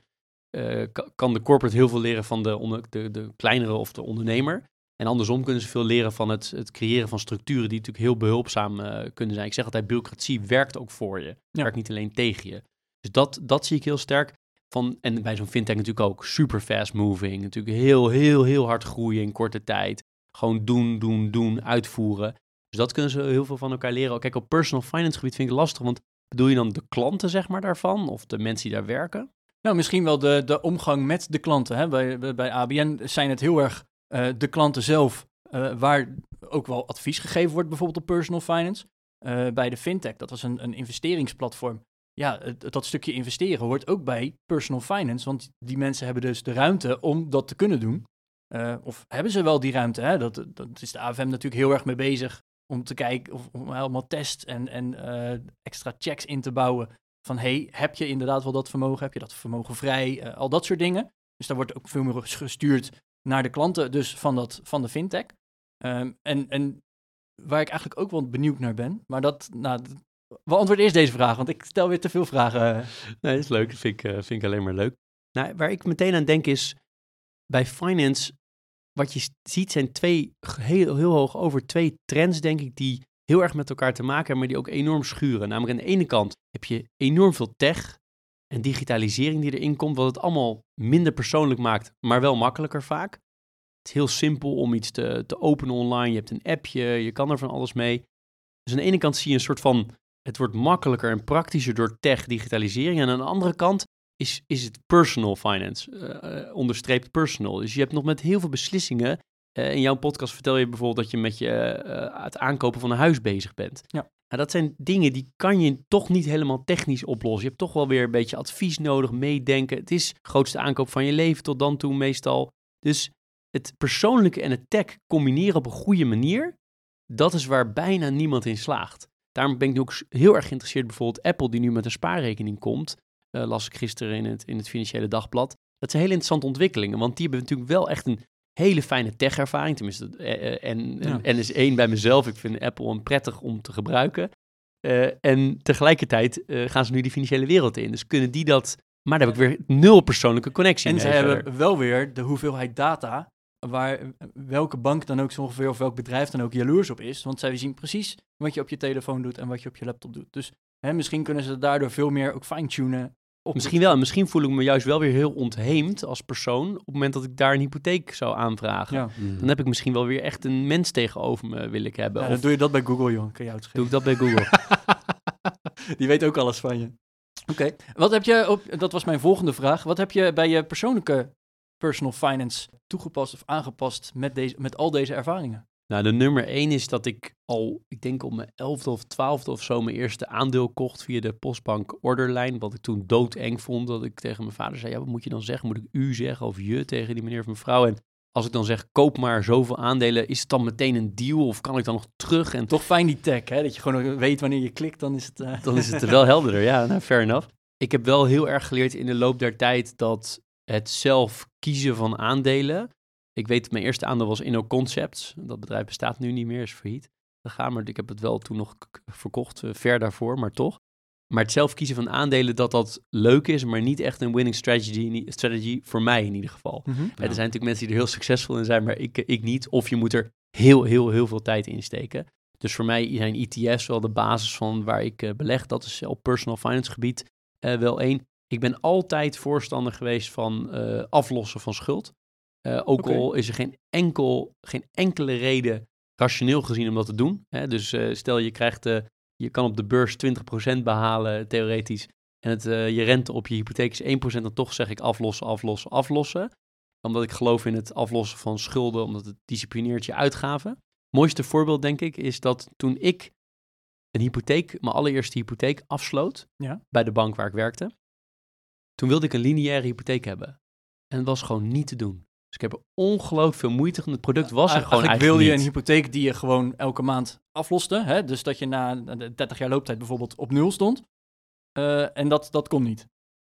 eh, ka- kan de corporate heel veel leren van de, onder, de, de kleinere of de ondernemer. En andersom kunnen ze veel leren van het, het creëren van structuren die natuurlijk heel behulpzaam eh, kunnen zijn. Ik zeg altijd, bureaucratie werkt ook voor je. Werkt niet alleen tegen je. Dus dat, dat zie ik heel sterk. Van, en bij zo'n fintech natuurlijk ook super fast moving. Natuurlijk heel, heel, heel hard groeien in korte tijd. Gewoon doen, doen, doen, uitvoeren. Dus dat kunnen ze heel veel van elkaar leren. Kijk, op personal finance gebied vind ik het lastig. Want bedoel je dan de klanten, zeg maar, daarvan? Of de mensen die daar werken? Nou, misschien wel de, de omgang met de klanten. Hè? Bij, bij- ABN zijn het heel erg eh, de klanten zelf, eh, waar ook wel advies gegeven wordt, bijvoorbeeld op personal finance. Eh, bij de fintech, dat was een, een investeringsplatform. Ja, dat stukje investeren hoort ook bij personal finance, want die mensen hebben dus de ruimte om dat te kunnen doen. Of hebben ze wel die ruimte? Hè? Dat, dat is de AFM natuurlijk heel erg mee bezig om te kijken of om allemaal tests en, en extra checks in te bouwen van hey, heb je inderdaad wel dat vermogen? Heb je dat vermogen vrij? Eh, al dat soort dingen. Dus daar wordt ook veel meer gestuurd naar de klanten dus van, dat, van de fintech. Ehm, en, en waar ik eigenlijk ook wel benieuwd naar ben, maar dat, nou, beantwoord eerst deze vraag, want ik stel weer te veel vragen. Nee, dat is leuk. Vind ik, eh, vind ik alleen maar leuk. Nou, waar ik meteen aan denk is, bij finance, wat je ziet zijn twee, heel, heel hoog over, twee trends, denk ik, die heel erg met elkaar te maken hebben, maar die ook enorm schuren. Namelijk aan de ene kant heb je enorm veel tech, en digitalisering die erin komt, wat het allemaal minder persoonlijk maakt, maar wel makkelijker vaak. Het is heel simpel om iets te, te openen online. Je hebt een appje, je kan er van alles mee. Dus aan de ene kant zie je een soort van, het wordt makkelijker en praktischer door tech, digitalisering. En aan de andere kant is, is het personal finance, uh, onderstreept personal. Dus je hebt nog met heel veel beslissingen. Uh, in jouw podcast vertel je bijvoorbeeld dat je met je, het aankopen van een huis bezig bent. Ja. Nou, dat zijn dingen die kan je toch niet helemaal technisch oplossen. Je hebt toch wel weer een beetje advies nodig, meedenken. Het is de grootste aankoop van je leven tot dan toe meestal. Dus het persoonlijke en het tech combineren op een goede manier, dat is waar bijna niemand in slaagt. Daarom ben ik nu ook heel erg geïnteresseerd bijvoorbeeld Apple, die nu met een spaarrekening komt. Uh, las ik gisteren in het, in het Financiële Dagblad. Dat zijn hele interessante ontwikkelingen, want die hebben natuurlijk wel echt een hele fijne tech-ervaring. Tenminste, uh, en, ja. en is één bij mezelf. Ik vind Apple een prettig om te gebruiken. Uh, en tegelijkertijd gaan ze nu die financiële wereld in. Dus kunnen die dat... Maar daar heb ik weer nul persoonlijke connectie en mee. En ze hebben wel weer de hoeveelheid data waar welke bank dan ook zo ongeveer of welk bedrijf dan ook jaloers op is. Want zij zien precies wat je op je telefoon doet en wat je op je laptop doet. Dus hè, misschien kunnen ze daardoor veel meer ook fine-tunen. Misschien wel. En misschien voel ik me juist wel weer heel ontheemd als persoon op het moment dat ik daar een hypotheek zou aanvragen. Ja. Mm. Dan heb ik misschien wel weer echt een mens tegenover me wil ik hebben. Ja, of dan doe je dat bij Google, joh. Kan je doe ik dat bij Google. <laughs> Die weet ook alles van je. Oké. Wat heb je op, dat was mijn volgende vraag. Wat heb je bij je persoonlijke personal finance toegepast of aangepast met, deze, met al deze ervaringen? Nou, de nummer één is dat ik al, ik denk op mijn elfde of twaalfde of zo, mijn eerste aandeel kocht via de Postbank orderlijn. Wat ik toen doodeng vond. Dat ik tegen mijn vader zei, ja, wat moet je dan zeggen? Moet ik u zeggen of je tegen die meneer of mevrouw? En als ik dan zeg, koop maar zoveel aandelen, is het dan meteen een deal of kan ik dan nog terug? En Toch fijn die tech, hè? Dat je gewoon weet wanneer je klikt, dan is het... Uh... dan is het <laughs> wel helderder. Ja, nou, fair enough. Ik heb wel heel erg geleerd in de loop der tijd dat het zelf kiezen van aandelen. Ik weet, mijn eerste aandeel was InnoConcepts. Dat bedrijf bestaat nu niet meer, is failliet gegaan. Maar ik heb het wel toen nog verkocht, uh, ver daarvoor, maar toch. Maar het zelf kiezen van aandelen, dat dat leuk is, maar niet echt een winning strategy, strategy voor mij in ieder geval. Mm -hmm. ja. Er zijn natuurlijk mensen die er heel succesvol in zijn, maar ik, ik niet. Of je moet er heel, heel, heel veel tijd in steken. Dus voor mij zijn ETF's wel de basis van waar ik uh, beleg. Dat is op personal finance gebied uh, wel één. Ik ben altijd voorstander geweest van aflossen van schuld. Uh, ook okay. al is er geen, enkel, geen enkele reden rationeel gezien om dat te doen. Hè? Dus uh, stel je krijgt, je kan op de beurs 20% behalen theoretisch. En het, je rente op je hypotheek is 1%. Dan toch zeg ik aflossen, aflossen, aflossen. Omdat ik geloof in het aflossen van schulden. Omdat het disciplineert je uitgaven. Mooiste voorbeeld denk ik is dat toen ik een hypotheek, mijn allereerste hypotheek afsloot. Ja. Bij de bank waar ik werkte. Toen wilde ik een lineaire hypotheek hebben. En het was gewoon niet te doen. Dus ik heb er ongelooflijk veel moeite. Het product was er gewoon eigenlijk wil je niet. een hypotheek die je gewoon elke maand afloste. Hè? Dus dat je na de 30 jaar looptijd bijvoorbeeld op nul stond. Uh, en dat, dat kon niet.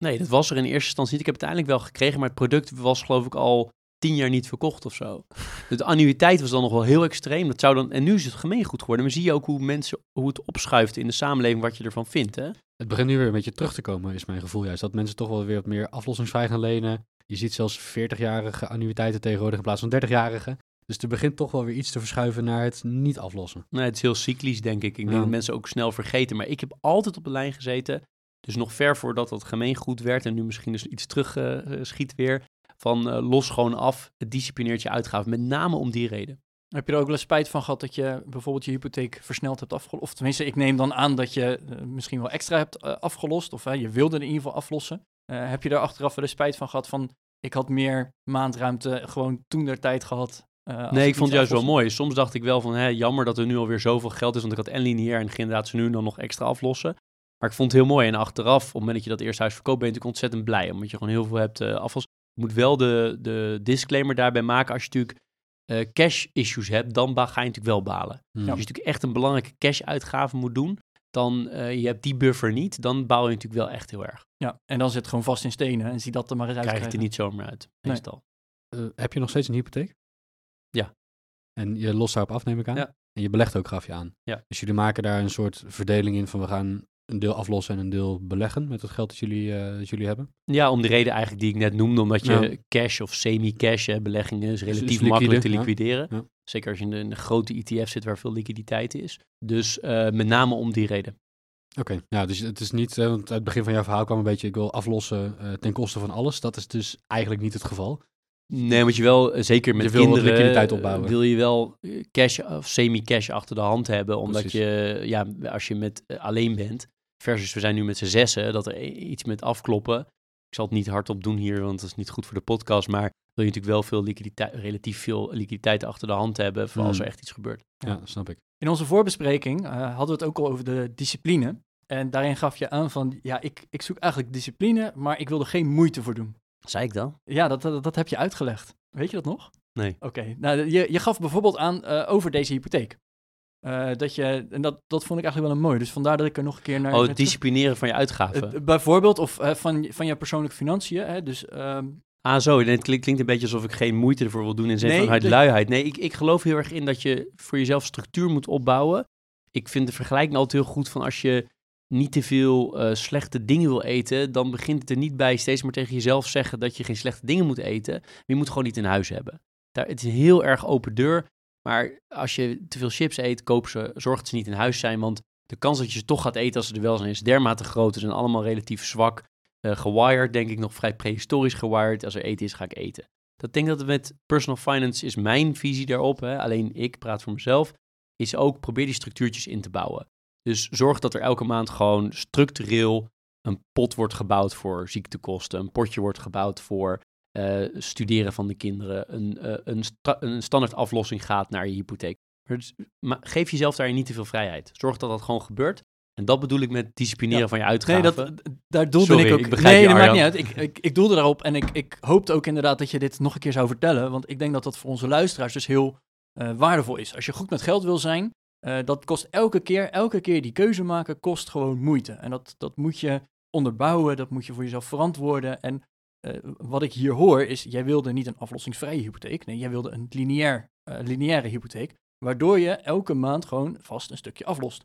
Nee, dat was er in eerste instantie niet. Ik heb het uiteindelijk wel gekregen, maar het product was geloof ik al tien jaar niet verkocht of zo. Dus <laughs> de annuïteit was dan nog wel heel extreem. Dat zou dan, en nu is het gemeengoed geworden. Maar zie je ook hoe mensen, hoe het opschuift in de samenleving, wat je ervan vindt. Hè? Het begint nu weer een beetje terug te komen, is mijn gevoel juist. Dat mensen toch wel weer wat meer aflossingsvrij gaan lenen. Je ziet zelfs 40-jarige annuïteiten tegenwoordig in plaats van 30-jarige. Dus er begint toch wel weer iets te verschuiven naar het niet aflossen. Nee, het is heel cyclisch, denk ik. Ik denk ja. dat mensen ook snel vergeten. Maar ik heb altijd op de lijn gezeten. Dus nog ver voordat dat gemeengoed werd. En nu misschien dus iets terug uh, schiet weer. Van uh, los gewoon af. Het disciplineert je uitgaven. Met name om die reden. Heb je er ook wel spijt van gehad dat je bijvoorbeeld je hypotheek versneld hebt afgelost? Of tenminste, ik neem dan aan dat je uh, misschien wel extra hebt uh, afgelost. Of je wilde in ieder geval aflossen. Uh, heb je daar achteraf wel de spijt van gehad van... ik had meer maandruimte gewoon toen der tijd gehad? Uh, nee, ik vond het juist wel mooi. Soms dacht ik wel van, hè, jammer dat er nu alweer zoveel geld is. Want ik had en lineair en inderdaad ze nu dan nog extra aflossen. Maar ik vond het heel mooi. En achteraf, op het moment dat je dat eerste huis verkoopt, ben je natuurlijk ontzettend blij. Omdat je gewoon heel veel hebt uh. Je moet wel de, de disclaimer daarbij maken. Als je natuurlijk uh, cash issues hebt, dan ga je natuurlijk wel balen. Hmm. Als je natuurlijk echt een belangrijke cash uitgave moet doen, dan uh, je hebt die buffer niet, dan bouw je natuurlijk wel echt heel erg. Ja, en dan zit het gewoon vast in stenen en zie dat er maar eens uit. Krijg je er niet zomaar uit, meestal. Nee. Uh, heb je nog steeds een hypotheek? Ja. En je lost daarop af, neem ik aan? Ja. En je belegt ook, gaf je aan? Ja. Dus jullie maken daar een soort verdeling in van we gaan een deel aflossen en een deel beleggen met het geld dat jullie, uh, dat jullie hebben? Ja, om de reden eigenlijk die ik net noemde, omdat je ja. cash of semi-cash, beleggingen, is relatief is makkelijk liquide, te liquideren. Ja. Zeker als je in een grote ETF zit waar veel liquiditeit is. Dus uh, met name om die reden. Oké, ja, dus het is niet, eh, want uit het begin van jouw verhaal kwam een beetje, ik wil aflossen eh, ten koste van alles. Dat is dus eigenlijk niet het geval. Nee, want je wel, eh, zeker met Je wil kinderen, liquiditeit eh, opbouwen. wil je wel eh, cash of semi-cash achter de hand hebben. Omdat Precies. je, ja, als je met eh, alleen bent, versus we zijn nu met z'n zessen, dat er i- iets met afkloppen. Ik zal het niet hardop doen hier, want dat is niet goed voor de podcast. Maar wil je natuurlijk wel veel liquiditeit, relatief veel liquiditeit achter de hand hebben, voor als Hmm. er echt iets gebeurt. Ja, snap ik. In onze voorbespreking eh, hadden we het ook al over de discipline. En daarin gaf je aan van, ja, ik, ik zoek eigenlijk discipline, maar ik wil er geen moeite voor doen. Zei ik dan? Ja, dat, dat, dat heb je uitgelegd. Weet je dat nog? Nee. Oké, nou, je, je gaf bijvoorbeeld aan eh, over deze hypotheek. Eh, dat je, en dat, dat vond ik eigenlijk wel een mooi. Dus vandaar dat ik er nog een keer naar... Oh, het disciplineren van je uitgaven. Bijvoorbeeld, of van, van je persoonlijke financiën. Hè, dus ehm, Ah, zo. Het klinkt, klinkt een beetje alsof ik geen moeite ervoor wil doen in zin Nee, van luiheid. Nee, ik, ik geloof heel erg in dat je voor jezelf structuur moet opbouwen. Ik vind de vergelijking altijd heel goed van als je niet te veel eh, slechte dingen wil eten, dan begint het er niet bij steeds maar tegen jezelf zeggen dat je geen slechte dingen moet eten. Maar je moet gewoon niet in huis hebben. Daar, het is een heel erg open deur. Maar als je te veel chips eet, koop ze, zorg dat ze niet in huis zijn. Want de kans dat je ze toch gaat eten als ze er wel zijn, is dermate groot. Ze zijn allemaal relatief zwak eh gewired, denk ik nog vrij prehistorisch gewired. Als er eten is, ga ik eten. Dat denk dat het met personal finance is mijn visie daarop. Hè. Alleen ik praat voor mezelf. Is ook probeer die structuurtjes in te bouwen. Dus zorg dat er elke maand gewoon structureel een pot wordt gebouwd voor ziektekosten. Een potje wordt gebouwd voor eh, studeren van de kinderen. Een, eh, een, een standaard aflossing gaat naar je hypotheek. Maar, dus- geef jezelf daarin niet te veel vrijheid. Zorg dat dat gewoon gebeurt. En dat bedoel ik met disciplineren Ja. van je nee, uitgaven. dat, daar doelde Sorry, ik ook... ik begrijp nee, je, dat maakt niet uit. Ik, ik, ik doelde daarop en ik, ik hoopte ook inderdaad dat je dit nog een keer zou vertellen. Want ik denk dat dat voor onze luisteraars dus heel eh, waardevol is. Als je goed met geld wil zijn, eh, dat kost elke keer, elke keer die keuze maken, kost gewoon moeite. En dat, dat moet je onderbouwen, dat moet je voor jezelf verantwoorden. En eh, wat ik hier hoor is, jij wilde niet een aflossingsvrije hypotheek. Nee, jij wilde een lineair, lineaire hypotheek. Waardoor je elke maand gewoon vast een stukje aflost.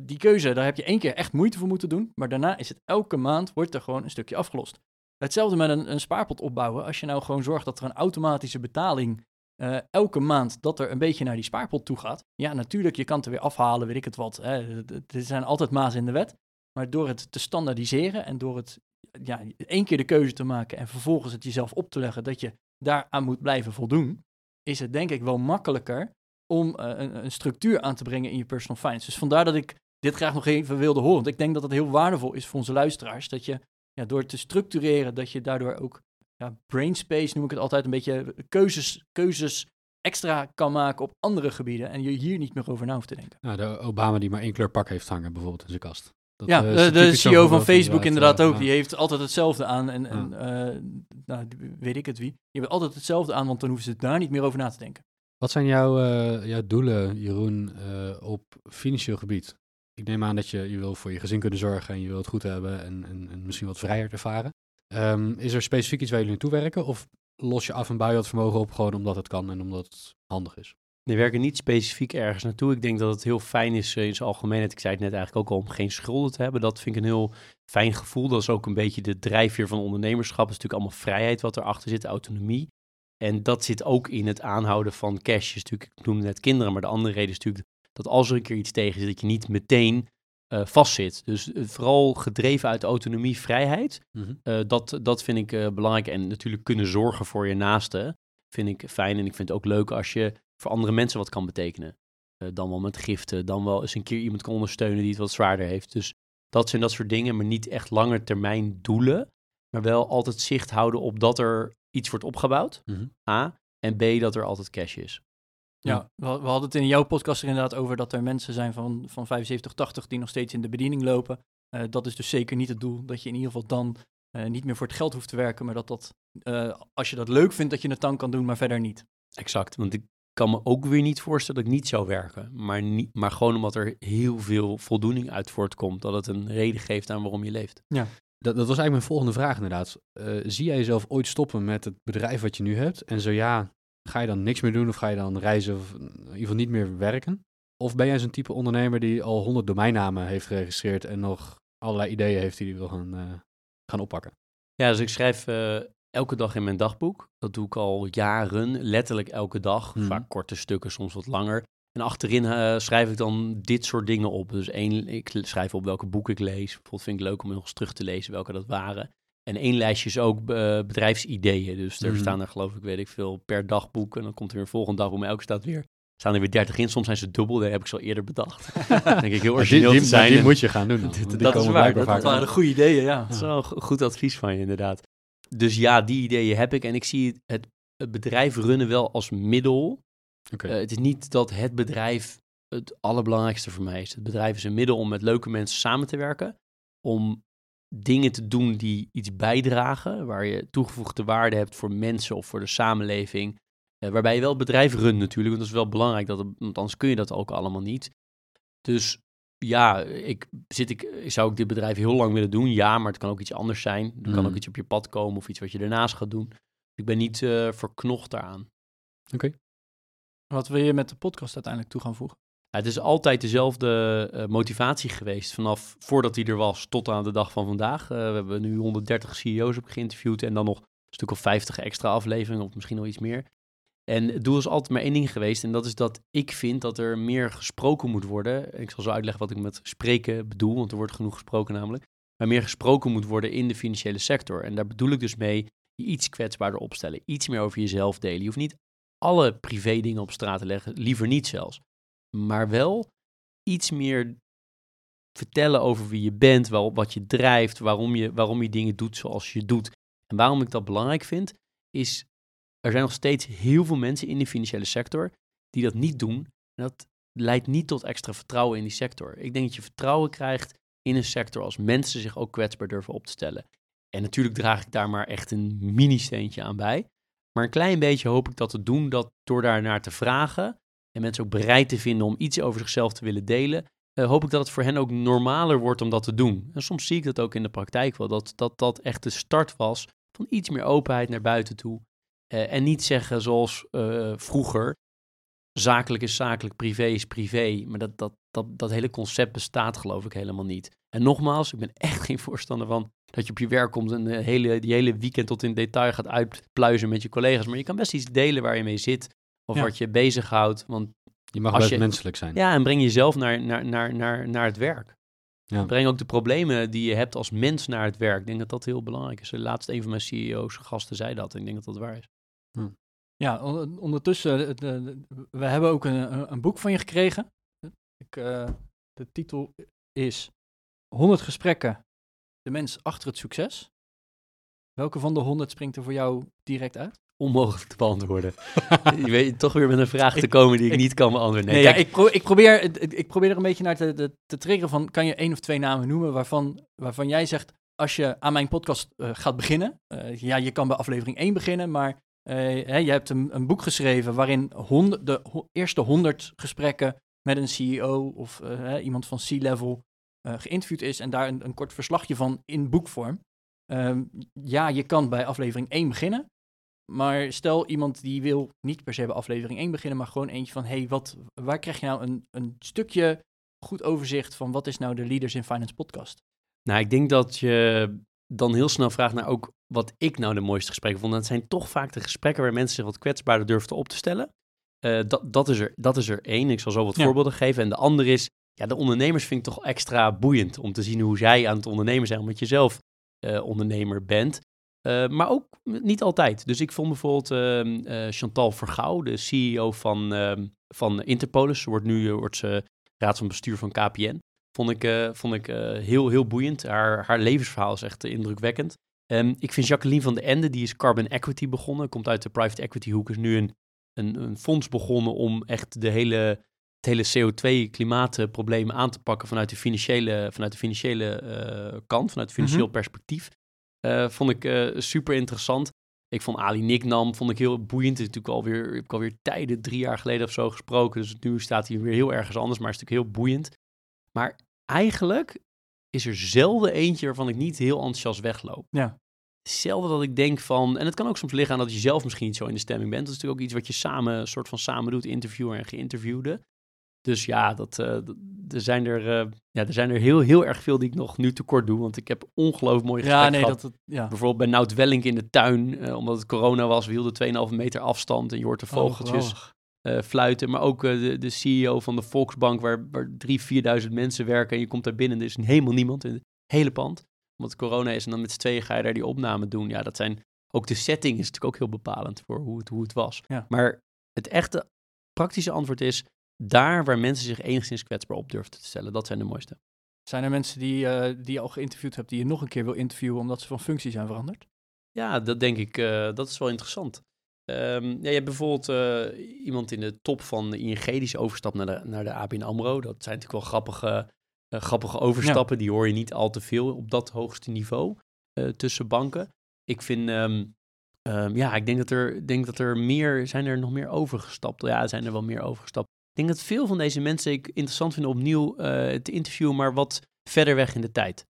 Die keuze, daar heb je één keer echt moeite voor moeten doen. Maar daarna is het elke maand, wordt er gewoon een stukje afgelost. Hetzelfde met een, een spaarpot opbouwen. Als je nou gewoon zorgt dat er een automatische betaling eh, elke maand dat er een beetje naar die spaarpot toe gaat. Ja, natuurlijk, je kan het er weer afhalen, weet ik het wat. Er zijn altijd mazen in de wet. Maar door het te standaardiseren en door het ja, één keer de keuze te maken en vervolgens het jezelf op te leggen dat je daaraan moet blijven voldoen, is het denk ik wel makkelijker om eh, een, een structuur aan te brengen in je personal finance. Dus vandaar dat ik dit graag nog even wilde horen. Want ik denk dat het heel waardevol is voor onze luisteraars. Dat je ja, door te structureren, dat je daardoor ook ja, brain space, noem ik het altijd, een beetje keuzes, keuzes extra kan maken op andere gebieden. En je hier niet meer over na hoeft te denken. Nou, de Obama die maar één kleur pak heeft hangen bijvoorbeeld in zijn kast. Dat, ja, eh, de, CEO van Facebook inderdaad ook. eh, Die heeft altijd hetzelfde aan. En, en eh, nou, weet ik het wie. Die hebben altijd hetzelfde aan, want dan hoeven ze daar niet meer over na te denken. Wat zijn jouw, eh, jouw doelen, Jeroen, eh, op financieel gebied? Ik neem aan dat je, je wil voor je gezin kunnen zorgen en je wil het goed hebben en, en, en misschien wat vrijer ervaren. Ehm, is er specifiek iets waar jullie naartoe werken of los je af en bouw je dat vermogen op gewoon omdat het kan en omdat het handig is? Nee, we werken niet specifiek ergens naartoe. Ik denk dat het heel fijn is eh, in zijn algemeenheid. Ik zei het net eigenlijk ook al om geen schulden te hebben. Dat vind ik een heel fijn gevoel. Dat is ook een beetje de drijfveer van ondernemerschap. Het is natuurlijk allemaal vrijheid wat erachter zit, autonomie. En dat zit ook in het aanhouden van cash. Dus natuurlijk, ik noemde net kinderen, maar de andere reden is natuurlijk dat als er een keer iets tegen zit, dat je niet meteen eh, vastzit. Dus eh, vooral gedreven uit autonomie, vrijheid. Eh, dat, dat vind ik belangrijk. En natuurlijk kunnen zorgen voor je naasten vind ik fijn. En ik vind het ook leuk als je voor andere mensen wat kan betekenen. Dan wel met giften, dan wel eens een keer iemand kan ondersteunen die het wat zwaarder heeft. Dus dat zijn dat soort dingen, maar niet echt lange termijn doelen. Maar wel altijd zicht houden op dat er iets wordt opgebouwd. Mhm. A. En B, dat er altijd cash is. Ja, we, we hadden het in jouw podcast er inderdaad over dat er mensen zijn van, van 75, 80 die nog steeds in de bediening lopen. Eh, dat is dus zeker niet het doel. Dat je in ieder geval dan eh, niet meer voor het geld hoeft te werken, maar dat dat, eh, als je dat leuk vindt, dat je het dan kan doen, maar verder niet. Exact, want ik kan me ook weer niet voorstellen dat ik niet zou werken. Maar, niet, maar gewoon omdat er heel veel voldoening uit voortkomt. Dat het een reden geeft aan waarom je leeft. Dat, dat was eigenlijk mijn volgende vraag inderdaad. Eh, zie jij jezelf ooit stoppen met het bedrijf wat je nu hebt? En zo ja, ga je dan niks meer doen of ga je dan reizen of in ieder geval niet meer werken? Of ben jij zo'n type ondernemer die al honderd domeinnamen heeft geregistreerd en nog allerlei ideeën heeft die hij wil gaan, eh, gaan oppakken? Ja, dus ik schrijf eh, elke dag in mijn dagboek. Dat doe ik al jaren, letterlijk elke dag. Mhm. Vaak korte stukken, soms wat langer. En achterin eh, schrijf ik dan dit soort dingen op. Dus één, ik schrijf op welke boeken ik lees. Bijvoorbeeld vind ik leuk om nog eens terug te lezen welke dat waren. En één lijstje is ook eh, bedrijfsideeën. Dus er Mhm. staan er geloof ik, weet ik veel, per dagboek. En dan komt er weer een volgende dag, maar elke staat weer, staan er weer 30 in. Soms zijn ze dubbel, dat heb ik zo eerder bedacht. <laughs> Denk ik heel die, origineel die, zijn. die En- moet je gaan doen. dan, <laughs> Dat- want die dat is waar, dat- waren de goede ideeën, ja. Dat is wel goed advies van je, inderdaad. Dus ja, die ideeën heb ik. En ik zie het, het bedrijf runnen wel als middel. Eh, het is niet dat het bedrijf het allerbelangrijkste voor mij is. Het bedrijf is een middel om met leuke mensen samen te werken. Om dingen te doen die iets bijdragen. Waar je toegevoegde waarde hebt voor mensen of voor de samenleving. Eh, waarbij je wel het bedrijf runt natuurlijk. Want dat is wel belangrijk. Dat het- want anders kun je dat ook allemaal niet. Dus ja, ik, zit ik, zou ik dit bedrijf heel lang willen doen? Ja, maar het kan ook iets anders zijn. Er kan Mm. ook iets op je pad komen of iets wat je daarnaast gaat doen. Ik ben niet eh, verknocht daaraan. Wat wil je met de podcast uiteindelijk toe gaan voegen? Het is altijd dezelfde eh, motivatie geweest vanaf voordat hij er was tot aan de dag van vandaag. Eh, we hebben nu 130 CEO's op geïnterviewd en dan nog een stuk of 50 extra afleveringen of misschien nog iets meer. En het doel is altijd maar één ding geweest en dat is dat ik vind dat er meer gesproken moet worden. En ik zal zo uitleggen wat ik met spreken bedoel, want er wordt genoeg gesproken namelijk. Maar meer gesproken moet worden in de financiële sector. En daar bedoel ik dus mee je iets kwetsbaarder opstellen, iets meer over jezelf delen. Je hoeft niet alle privé dingen op straat te leggen, liever niet zelfs maar wel iets meer vertellen over wie je bent, wel, wat je drijft, waarom je, waarom je dingen doet zoals je doet. En waarom ik dat belangrijk vind, is er zijn nog steeds heel veel mensen in de financiële sector die dat niet doen. En dat leidt niet tot extra vertrouwen in die sector. Ik denk dat je vertrouwen krijgt in een sector als mensen zich ook kwetsbaar durven op te stellen. En natuurlijk draag ik daar maar echt een mini-steentje aan bij. Maar een klein beetje hoop ik dat te doen, dat door daar naar te vragen en mensen ook bereid te vinden om iets over zichzelf te willen delen, eh, hoop ik dat het voor hen ook normaler wordt om dat te doen. En soms zie ik dat ook in de praktijk wel, dat dat, dat echt de start was van iets meer openheid naar buiten toe. Eh, en niet zeggen zoals eh, vroeger, zakelijk is zakelijk, privé is privé. Maar dat, dat, dat, dat hele concept bestaat geloof ik helemaal niet. En nogmaals, ik ben <laughs> echt geen voorstander van dat je op je werk komt en de hele, die hele weekend tot in detail gaat uitpluizen met je collega's. Maar je kan best iets delen waar je mee zit of Ja. wat je bezighoudt. Want Je mag best je- menselijk zijn. ja, en breng jezelf naar, naar, naar, naar, naar het werk. Ja. Breng ook de problemen die je hebt als mens naar het werk. Ik denk dat dat heel belangrijk is. Laatst een van mijn CEO's, gasten, zei dat. En ik denk dat dat waar is. Ja, on- ondertussen, eh, de- de- we hebben ook een, een- een boek van je gekregen. Ik, eh, de titel is 100 gesprekken, de mens achter het succes. Welke van de 100 springt er voor jou direct uit? Onmogelijk te beantwoorden. <laughs> je weet toch weer met een vraag te komen die ik, ik- niet kan beantwoorden. Nee, Nee, ja, kijk, ik, pro- ik, probeer, ik probeer er een beetje naar te, te, te triggeren van, kan je één of twee namen noemen waarvan, waarvan jij zegt, als je aan mijn podcast eh, gaat beginnen, eh, ja, je kan bij aflevering 1 beginnen, maar eh, hè, je hebt een, een boek geschreven waarin honderd, de ho- eerste 100 gesprekken met een CEO of hè, iemand van C-level geïnterviewd is en daar een, een kort verslagje van in boekvorm. Ehm, ja, je kan bij aflevering 1 beginnen. Maar stel iemand die wil niet per se bij aflevering 1 beginnen, maar gewoon eentje van, hey, wat, waar krijg je nou een, een stukje goed overzicht van wat is nou de Leaders in Finance podcast? nou, ik denk dat je dan heel snel vraagt naar ook wat ik nou de mooiste gesprekken vond. En dat zijn toch vaak de gesprekken waar mensen zich wat kwetsbaarder durfden op te stellen. Eh, dat, dat, is er, dat is er één. Ik zal zo wat Ja. voorbeelden geven. En de andere is, ja, de ondernemers vind ik toch extra boeiend om te zien hoe zij aan het ondernemen zijn, omdat je zelf eh, ondernemer bent. Eh, maar ook niet altijd. Dus ik vond bijvoorbeeld ehm, eh, Chantal Vergouw, de CEO van, ehm, van Interpolis. Ze wordt nu eh, wordt ze raad van bestuur van KPN. Vond ik, vond ik heel, heel boeiend. Haar, haar levensverhaal is echt indrukwekkend. Ehm, ik vind Jacqueline van den Ende, die is Carbon Equity begonnen. Komt uit de private equity hoek. Is nu een, een, een fonds begonnen om echt de hele, het hele CO2-klimaatprobleem aan te pakken vanuit de financiële, vanuit de financiële kant, vanuit het financieel Mhm. perspectief. Eh, vond ik eh, super interessant. Ik vond Ali Niknam vond ik heel boeiend. Het is natuurlijk alweer, heb ik alweer tijden, drie jaar geleden of zo gesproken. Dus nu staat hij weer heel ergens anders, maar het is natuurlijk heel boeiend. Maar eigenlijk is er zelden eentje waarvan ik niet heel enthousiast wegloop. Ja. Zelden dat ik denk van, en het kan ook soms liggen aan dat je zelf misschien niet zo in de stemming bent. Dat is natuurlijk ook iets wat je samen, een soort van samen doet, interviewer en geïnterviewde. Dus ja, dat, eh, er zijn er, eh, ja, er zijn er heel, heel erg veel die ik nog nu tekort doe. Want ik heb ongelooflijk mooie gesprekken Ja, nee, gehad. dat, ja. Bijvoorbeeld bij Nout Welling in de tuin, eh, omdat het corona was, we hielden 2,5 meter afstand en je hoort de Oh, vogeltjes. fluiten. Maar ook de, de CEO van de Volksbank, waar, waar drie, vierduizend mensen werken. En je komt daar binnen, er is helemaal niemand in het hele pand. Omdat corona is en dan met z'n tweeën ga je daar die opname doen. Ja, dat zijn... Ook de setting is natuurlijk ook heel bepalend voor hoe het, hoe het was. Ja. Maar het echte praktische antwoord is... daar waar mensen zich enigszins kwetsbaar op durven te stellen. Dat zijn de mooiste. Zijn er mensen die, eh, die je al geïnterviewd hebt, die je nog een keer wil interviewen omdat ze van functie zijn veranderd? Ja, dat denk ik, eh, dat is wel interessant. Ehm, ja, je hebt bijvoorbeeld eh, iemand in de top van de ING die is overstapt naar de, naar de ABN AMRO. Dat zijn natuurlijk wel grappige, grappige overstappen. Die hoor je niet al te veel op dat hoogste niveau tussen banken. Ik vind, ehm, ehm, ja, ik denk dat er, denk dat er meer, zijn er nog meer overgestapt? Ja, er zijn er wel meer overgestapt. Ik denk dat veel van deze mensen ik interessant vind opnieuw eh, te interviewen, maar wat verder weg in de tijd.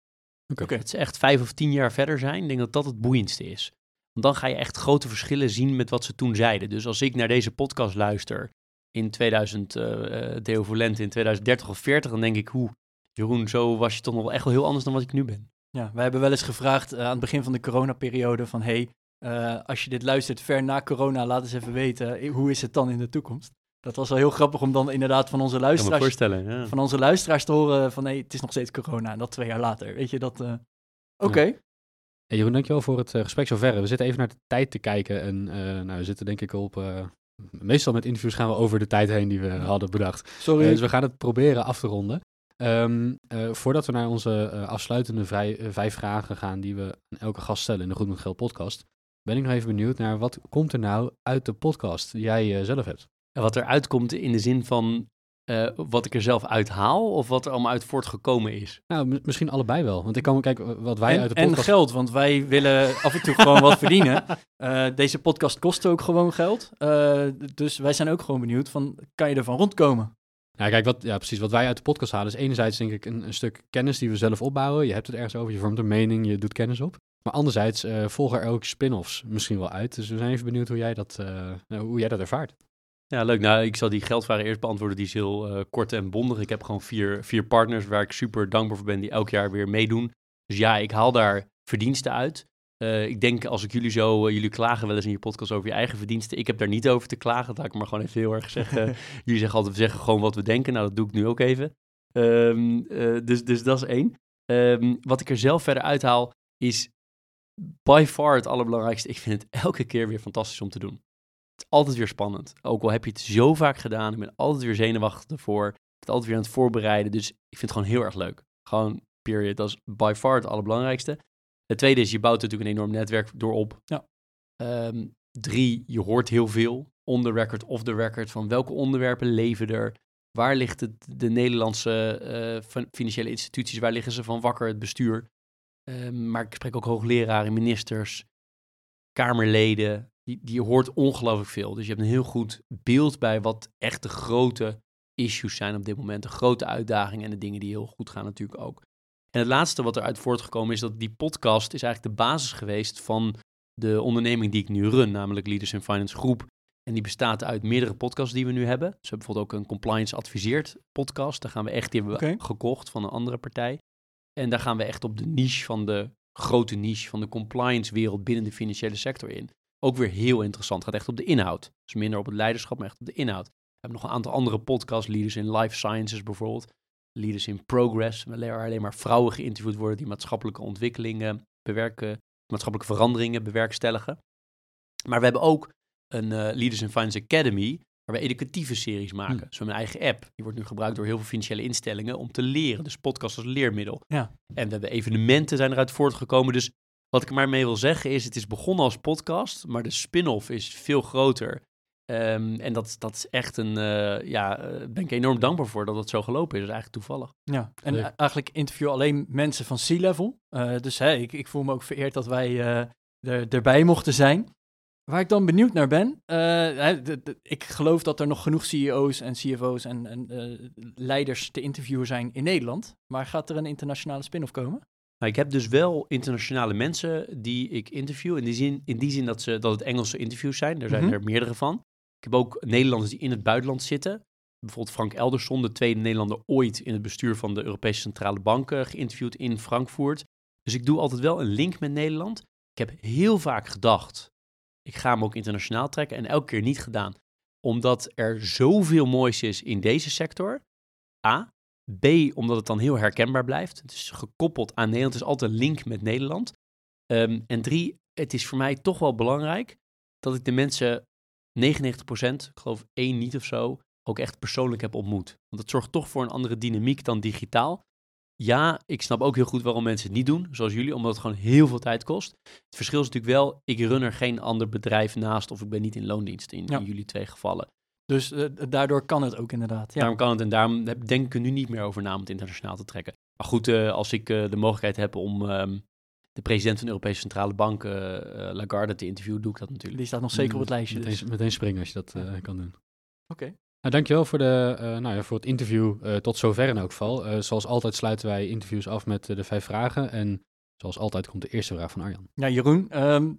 Oké. Het is echt vijf of tien jaar verder zijn. Ik denk dat dat het boeiendste is. Want dan ga je echt grote verschillen zien met wat ze toen zeiden. Dus als ik naar deze podcast luister in 2000, eh eh, Deo Volente in 2030 of 40, dan denk ik, hoe, Jeroen, zo was je toch nog wel echt wel heel anders dan wat ik nu ben. Ja, wij hebben wel eens gevraagd eh, aan het begin van de coronaperiode van hey, eh, als je dit luistert ver na corona, laat eens even weten, hoe is het dan in de toekomst? Dat was wel heel grappig om dan inderdaad van onze luisteraars, voorstellen. Ja. van onze luisteraars te horen van nee, het is nog steeds corona en dat twee jaar later. Weet je, dat... eh, Oké, Hey Jeroen, dankjewel voor het eh, gesprek zover. We zitten even naar de tijd te kijken en eh, nou, we zitten denk ik op... eh, meestal met interviews gaan we over de tijd heen die we hadden bedacht. sorry. Dus we gaan het proberen af te ronden. Ehm, eh, voordat we naar onze eh, afsluitende vrij, vijf vragen gaan die we aan elke gast stellen in de Goed met Geld podcast, ben ik nog even benieuwd naar wat komt er nou uit de podcast die jij zelf hebt? En wat eruit komt in de zin van eh, wat ik er zelf uithaal of wat er allemaal uit voortgekomen is. Nou, m- misschien allebei wel. Want ik kan kijk wat wij en, uit de en podcast. geld, want wij willen af en toe gewoon wat verdienen. <laughs> Eh, deze podcast kost ook gewoon geld. Eh, dus wij zijn ook gewoon benieuwd van, kan je ervan rondkomen? Ja, kijk, wat, ja, precies. Wat wij uit de podcast halen is enerzijds denk ik een, een stuk kennis die we zelf opbouwen. Je hebt het ergens over, je vormt een mening, je doet kennis op. Maar anderzijds eh, volgen er ook spin-offs misschien wel uit. Dus we zijn even benieuwd hoe jij dat, eh, nou, hoe jij dat ervaart. Ja, leuk. Nou, ik zal die geldvraag eerst beantwoorden. Die is heel eh, kort en bondig. Ik heb gewoon vier, vier partners waar ik super dankbaar voor ben, die elk jaar weer meedoen. Dus ja, ik haal daar verdiensten uit. Eh, ik denk als ik jullie zo, eh, jullie klagen wel eens in je podcast over je eigen verdiensten. Ik heb daar niet over te klagen. Dat laat ik maar gewoon even heel erg zeggen. <laughs> jullie zeggen altijd, we zeggen gewoon wat we denken. Nou, dat doe ik nu ook even. Ehm, eh, dus, dus dat is één. Ehm, wat ik er zelf verder uithaal, is by far het allerbelangrijkste. Ik vind het elke keer weer fantastisch om te doen. Het is altijd weer spannend. Ook al heb je het zo vaak gedaan. Ik ben altijd weer zenuwachtig ervoor. Ik ben altijd weer aan het voorbereiden. Dus ik vind het gewoon heel erg leuk. Gewoon, period. Dat is by far het allerbelangrijkste. Het tweede is, je bouwt natuurlijk een enorm netwerk door op. Ja. Ehm, drie, je hoort heel veel. On the record, off the record. Van welke onderwerpen leven er? Waar ligt het, de Nederlandse eh, fin- financiële instituties? Waar liggen ze van wakker? Het bestuur. Ehm, maar ik spreek ook hoogleraren, ministers, kamerleden. Die, die hoort ongelooflijk veel. Dus je hebt een heel goed beeld bij wat echt de grote issues zijn op dit moment. De grote uitdagingen en de dingen die heel goed gaan natuurlijk ook. En het laatste wat eruit voortgekomen is dat die podcast is eigenlijk de basis geweest van de onderneming die ik nu run, namelijk Leaders in Finance Groep. En die bestaat uit meerdere podcasts die we nu hebben. Dus we hebben bijvoorbeeld ook een compliance adviseerd podcast. Daar gaan we echt, die hebben gekocht van een andere partij. En daar gaan we echt op de niche van de grote niche van de compliance wereld binnen de financiële sector in. Ook weer heel interessant. Gaat echt op de inhoud. Dus minder op het leiderschap, maar echt op de inhoud. We hebben nog een aantal andere podcasts. Leaders in Life Sciences bijvoorbeeld. Leaders in Progress. Waar alleen maar vrouwen geïnterviewd worden die maatschappelijke ontwikkelingen bewerken. Maatschappelijke veranderingen bewerkstelligen. Maar we hebben ook een eh, Leaders in Finance Academy. Waar we educatieve series maken. Hmm. Dus we hebben een eigen app. Die wordt nu gebruikt door heel veel financiële instellingen om te leren. Dus podcast als leermiddel. Ja. En we hebben evenementen zijn eruit voortgekomen. Dus wat ik er maar mee wil zeggen is, het is begonnen als podcast, maar de spin-off is veel groter. Ehm, en dat, dat is echt een, eh, ja, eh, ben ik enorm dankbaar voor dat het zo gelopen is. Dat is eigenlijk toevallig. Ja, en Leuk. eigenlijk interview alleen mensen van C-level. Eh, dus hè, ik, ik voel me ook vereerd dat wij eh, er, erbij mochten zijn. Waar ik dan benieuwd naar ben, eh, ik geloof dat er nog genoeg CEO's en CFO's en, en eh, leiders te interviewen zijn in Nederland. Maar gaat er een internationale spin-off komen? Nou, ik heb dus wel internationale mensen die ik interview. In die zin, in die zin dat, ze, dat het Engelse interviews zijn. Daar zijn Mhm. er meerdere van. Ik heb ook Nederlanders die in het buitenland zitten. Bijvoorbeeld Frank Elderson, de tweede Nederlander ooit in het bestuur van de Europese Centrale Bank eh, geïnterviewd in Frankfurt. Dus ik doe altijd wel een link met Nederland. Ik heb heel vaak gedacht, ik ga hem ook internationaal trekken en elke keer niet gedaan. omdat er zoveel moois is in deze sector. A. B, omdat het dan heel herkenbaar blijft. Het is gekoppeld aan Nederland. Het is altijd een link met Nederland. Ehm, en drie, het is voor mij toch wel belangrijk dat ik de mensen 99%, ik geloof één niet of zo, ook echt persoonlijk heb ontmoet. Want dat zorgt toch voor een andere dynamiek dan digitaal. Ja, ik snap ook heel goed waarom mensen het niet doen, zoals jullie, omdat het gewoon heel veel tijd kost. Het verschil is natuurlijk wel, ik run er geen ander bedrijf naast of ik ben niet in loondienst in, Ja. in jullie twee gevallen. Dus eh, daardoor kan het ook inderdaad. Ja. Daarom kan het en daarom denk ik er nu niet meer over na om het internationaal te trekken. Maar goed, eh, als ik eh, de mogelijkheid heb om ehm, de president van de Europese Centrale Bank, Lagarde, te interviewen, doe ik dat natuurlijk. Die staat nog zeker op het lijstje. Meteen, Dus. meteen springen als je dat Ja. eh, kan doen. Oké. Nou, dankjewel voor, de, eh, nou ja, voor het interview eh, tot zover in elk geval. Eh, zoals altijd sluiten wij interviews af met de vijf vragen. En zoals altijd komt de eerste vraag van Arjan. Ja, Jeroen, ehm,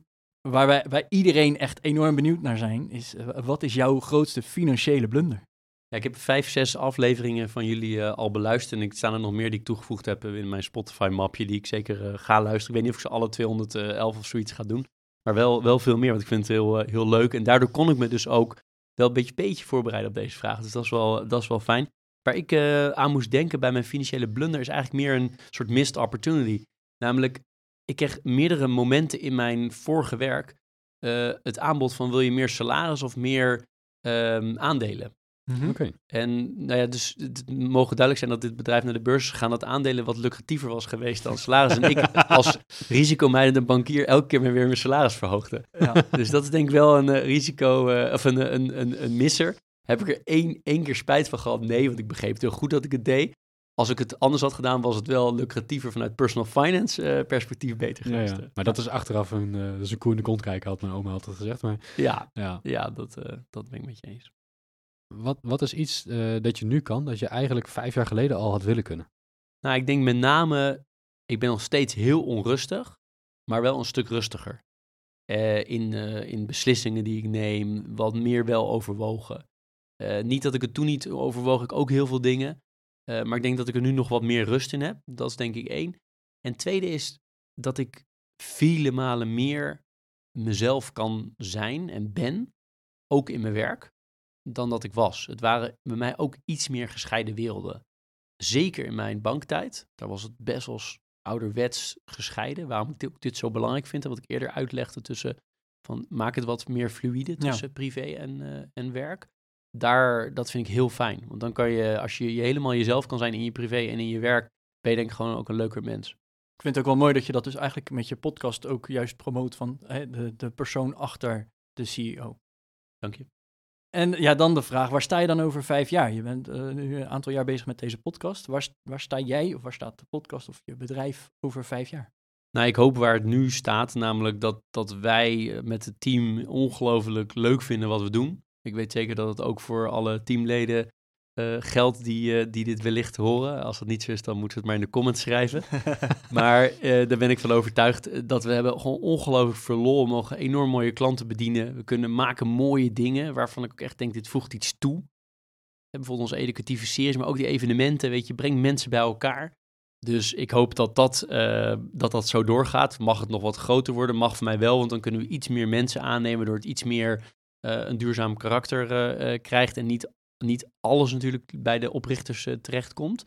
waar wij, wij iedereen echt enorm benieuwd naar zijn, is eh, wat is jouw grootste financiële blunder? Ja, ik heb vijf, zes afleveringen van jullie eh, al beluisterd. En ik staan er nog meer die ik toegevoegd heb in mijn Spotify-mapje, die ik zeker eh, ga luisteren. Ik weet niet of ik ze alle 211 of zoiets ga doen. Maar wel, wel veel meer, want ik vind het heel, heel leuk. En daardoor kon ik me dus ook wel een beetje, beetje voorbereiden op deze vraag. Dus dat is wel, dat is wel fijn. Waar ik aan moest denken bij mijn financiële blunder is eigenlijk meer een soort missed opportunity. Namelijk, ik kreeg meerdere momenten in mijn vorige werk eh, het aanbod van wil je meer salaris of meer ehm, aandelen. Oké. En nou ja, dus het het mogen duidelijk zijn dat dit bedrijf naar de beurs is gegaan, dat aandelen wat lucratiever was geweest dan salaris. En ik <laughs> als risicomijdende bankier elke keer maar weer mijn salaris verhoogde. Ja. Dus dat is denk ik wel een eh, risico, eh, of een, een, een, een misser. Heb ik er één, één keer spijt van gehad? Nee, want ik begreep het heel goed dat ik het deed. Als ik het anders had gedaan, was het wel lucratiever vanuit personal finance eh, perspectief beter geweest. ja. eh. Maar dat is achteraf een, koe in de kont kijken, had mijn oma altijd gezegd. Maar ja, ja, ja dat, dat ben ik met je eens. wat, wat is iets dat je nu kan, dat je eigenlijk vijf jaar geleden al had willen kunnen? Nou, ik denk met name, ik ben nog steeds heel onrustig, maar wel een stuk rustiger. In, in beslissingen die ik neem, wat meer wel overwogen. Niet dat ik het toen niet overwoog, ik ook heel veel dingen. Eh, maar ik denk dat ik er nu nog wat meer rust in heb. Dat is denk ik één. En tweede is dat ik vele malen meer mezelf kan zijn en ben, ook in mijn werk, dan dat ik was. Het waren bij mij ook iets meer gescheiden werelden zeker in mijn banktijd, daar was het best wel ouderwets gescheiden. Waarom ik dit, dit zo belangrijk vind en wat ik eerder uitlegde tussen van maak het wat meer fluïde tussen privé en, eh, en werk. Daar, dat vind ik heel fijn. Want dan kan je, als je, je helemaal jezelf kan zijn in je privé en in je werk, ben je denk ik gewoon ook een leuker mens. Ik vind het ook wel mooi dat je dat dus eigenlijk met je podcast ook juist promoot van hè, de, de persoon achter de CEO. Dank je. En ja, dan de vraag, waar sta je dan over vijf jaar? Je bent eh, nu een aantal jaar bezig met deze podcast. Waar, waar sta jij of waar staat de podcast of je bedrijf over vijf jaar? Nou, ik hoop waar het nu staat, namelijk dat, dat wij eh, met het team ongelooflijk leuk vinden wat we doen. Ik weet zeker dat het ook voor alle teamleden eh, geldt die, eh, die dit wellicht horen. Als het niet zo is, dan moeten we het maar in de comments schrijven. <laughs> maar eh, daar ben ik van overtuigd dat we hebben gewoon ongelooflijk veel lol. We mogen enorm mooie klanten bedienen. We kunnen maken mooie dingen waarvan ik ook echt denk, dit voegt iets toe. En bijvoorbeeld onze educatieve series, maar ook die evenementen, weet je, breng mensen bij elkaar. Dus ik hoop dat dat, dat dat zo doorgaat. Mag het nog wat groter worden? Mag voor mij wel, want dan kunnen we iets meer mensen aannemen, door het iets meer een duurzaam karakter eh, eh, krijgt en niet, niet alles natuurlijk bij de oprichters eh, terechtkomt.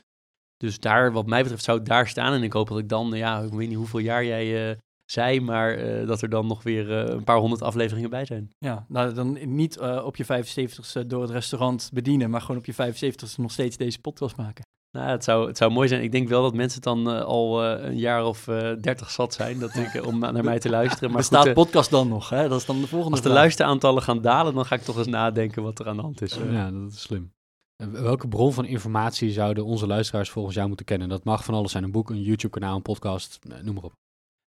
Dus daar, wat mij betreft, zou het daar staan. En ik hoop dat ik dan, ja, ik weet niet hoeveel jaar jij eh, zei, maar eh, dat er dan nog weer eh, een paar honderd afleveringen bij zijn. Ja, nou dan niet eh, op je 75ste door het restaurant bedienen, maar gewoon op je 75ste nog steeds deze podcast maken. Nou, het zou, het zou mooi zijn. Ik denk wel dat mensen dan eh, al eh, een jaar of eh, dertig zat zijn dat ik, om na- naar mij te luisteren. Maar Bestaat goed, podcast dan nog? Hè? Dat is dan de volgende als de vraag. luisteraantallen gaan dalen, dan ga ik toch eens nadenken wat er aan de hand is. Ja, dat is slim. Welke bron van informatie zouden onze luisteraars volgens jou moeten kennen? Dat mag van alles zijn, een boek, een YouTube-kanaal, een podcast, noem maar op.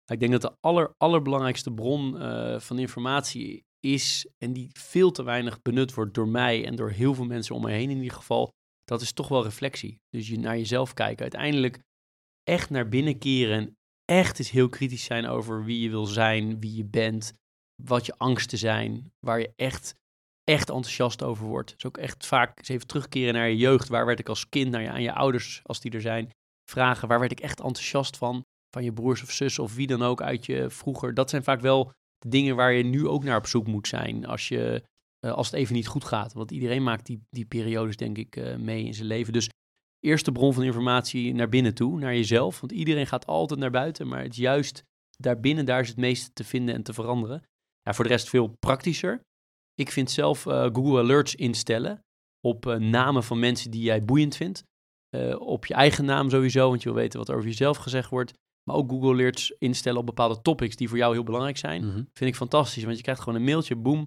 Ik denk dat de aller, allerbelangrijkste bron van informatie is, en die veel te weinig benut wordt door mij en door heel veel mensen om me heen in ieder geval, dat is toch wel reflectie. Dus je naar jezelf kijken. Uiteindelijk echt naar binnen keren en echt eens heel kritisch zijn over wie je wil zijn, wie je bent, wat je angsten zijn, waar je echt, echt enthousiast over wordt. Dus ook echt vaak eens even terugkeren naar je jeugd. Waar werd ik als kind, naar je, aan je ouders, als die er zijn, vragen, waar werd ik echt enthousiast van? van je broers of zussen of wie dan ook uit je vroeger. Dat zijn vaak wel de dingen waar je nu ook naar op zoek moet zijn. Als je eh, als het even niet goed gaat. Want iedereen maakt die, die periodes, denk ik, eh, mee in zijn leven. Dus eerste bron van informatie naar binnen toe, naar jezelf. Want iedereen gaat altijd naar buiten, maar het is juist daarbinnen, daar is het meeste te vinden en te veranderen. Ja, voor de rest veel praktischer. Ik vind zelf eh, Google Alerts instellen op namen van mensen die jij boeiend vindt. Op je eigen naam sowieso, want je wil weten wat er over jezelf gezegd wordt. Maar ook Google Alerts instellen op bepaalde topics die voor jou heel belangrijk zijn. Mhm. Vind ik fantastisch, want je krijgt gewoon een mailtje, boom, eh,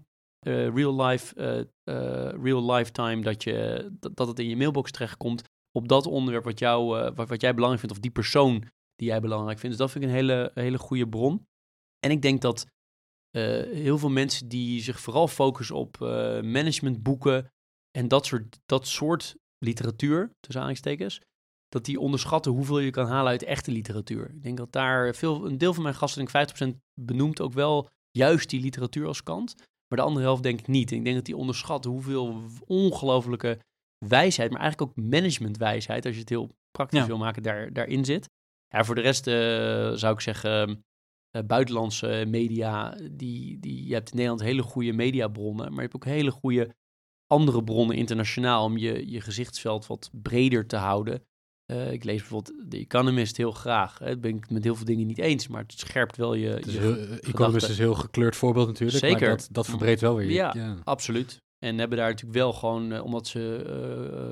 real life, eh, eh, real lifetime, dat, je, dat, dat het in je mailbox terechtkomt op dat onderwerp wat, jou, eh, wat, wat jij belangrijk vindt, of die persoon die jij belangrijk vindt. Dus dat vind ik een hele, hele goede bron. En ik denk dat eh, heel veel mensen die zich vooral focussen op eh, managementboeken en dat soort, dat soort literatuur, tussen aanhalingstekens, dat die onderschatten hoeveel je kan halen uit echte literatuur. Ik denk dat daar veel, een deel van mijn gasten, denk ik 50% benoemt ook wel juist die literatuur als kant. Maar de andere helft denk ik niet. Ik denk dat die onderschatten hoeveel ongelofelijke wijsheid, maar eigenlijk ook managementwijsheid, als je het heel praktisch Ja. wil maken, daar, daarin zit. Ja, voor de rest eh, zou ik zeggen, eh, buitenlandse media, die, die, je hebt in Nederland hele goede mediabronnen, maar je hebt ook hele goede andere bronnen internationaal om je, je gezichtsveld wat breder te houden. Eh, ik lees bijvoorbeeld The Economist heel graag. Hè. Dat ben ik met heel veel dingen niet eens, maar het scherpt wel je... Je heel, Economist is een heel gekleurd voorbeeld natuurlijk. Zeker. Maar dat, dat verbreedt wel weer. je- Ja. Absoluut. En hebben daar natuurlijk wel gewoon, eh, omdat ze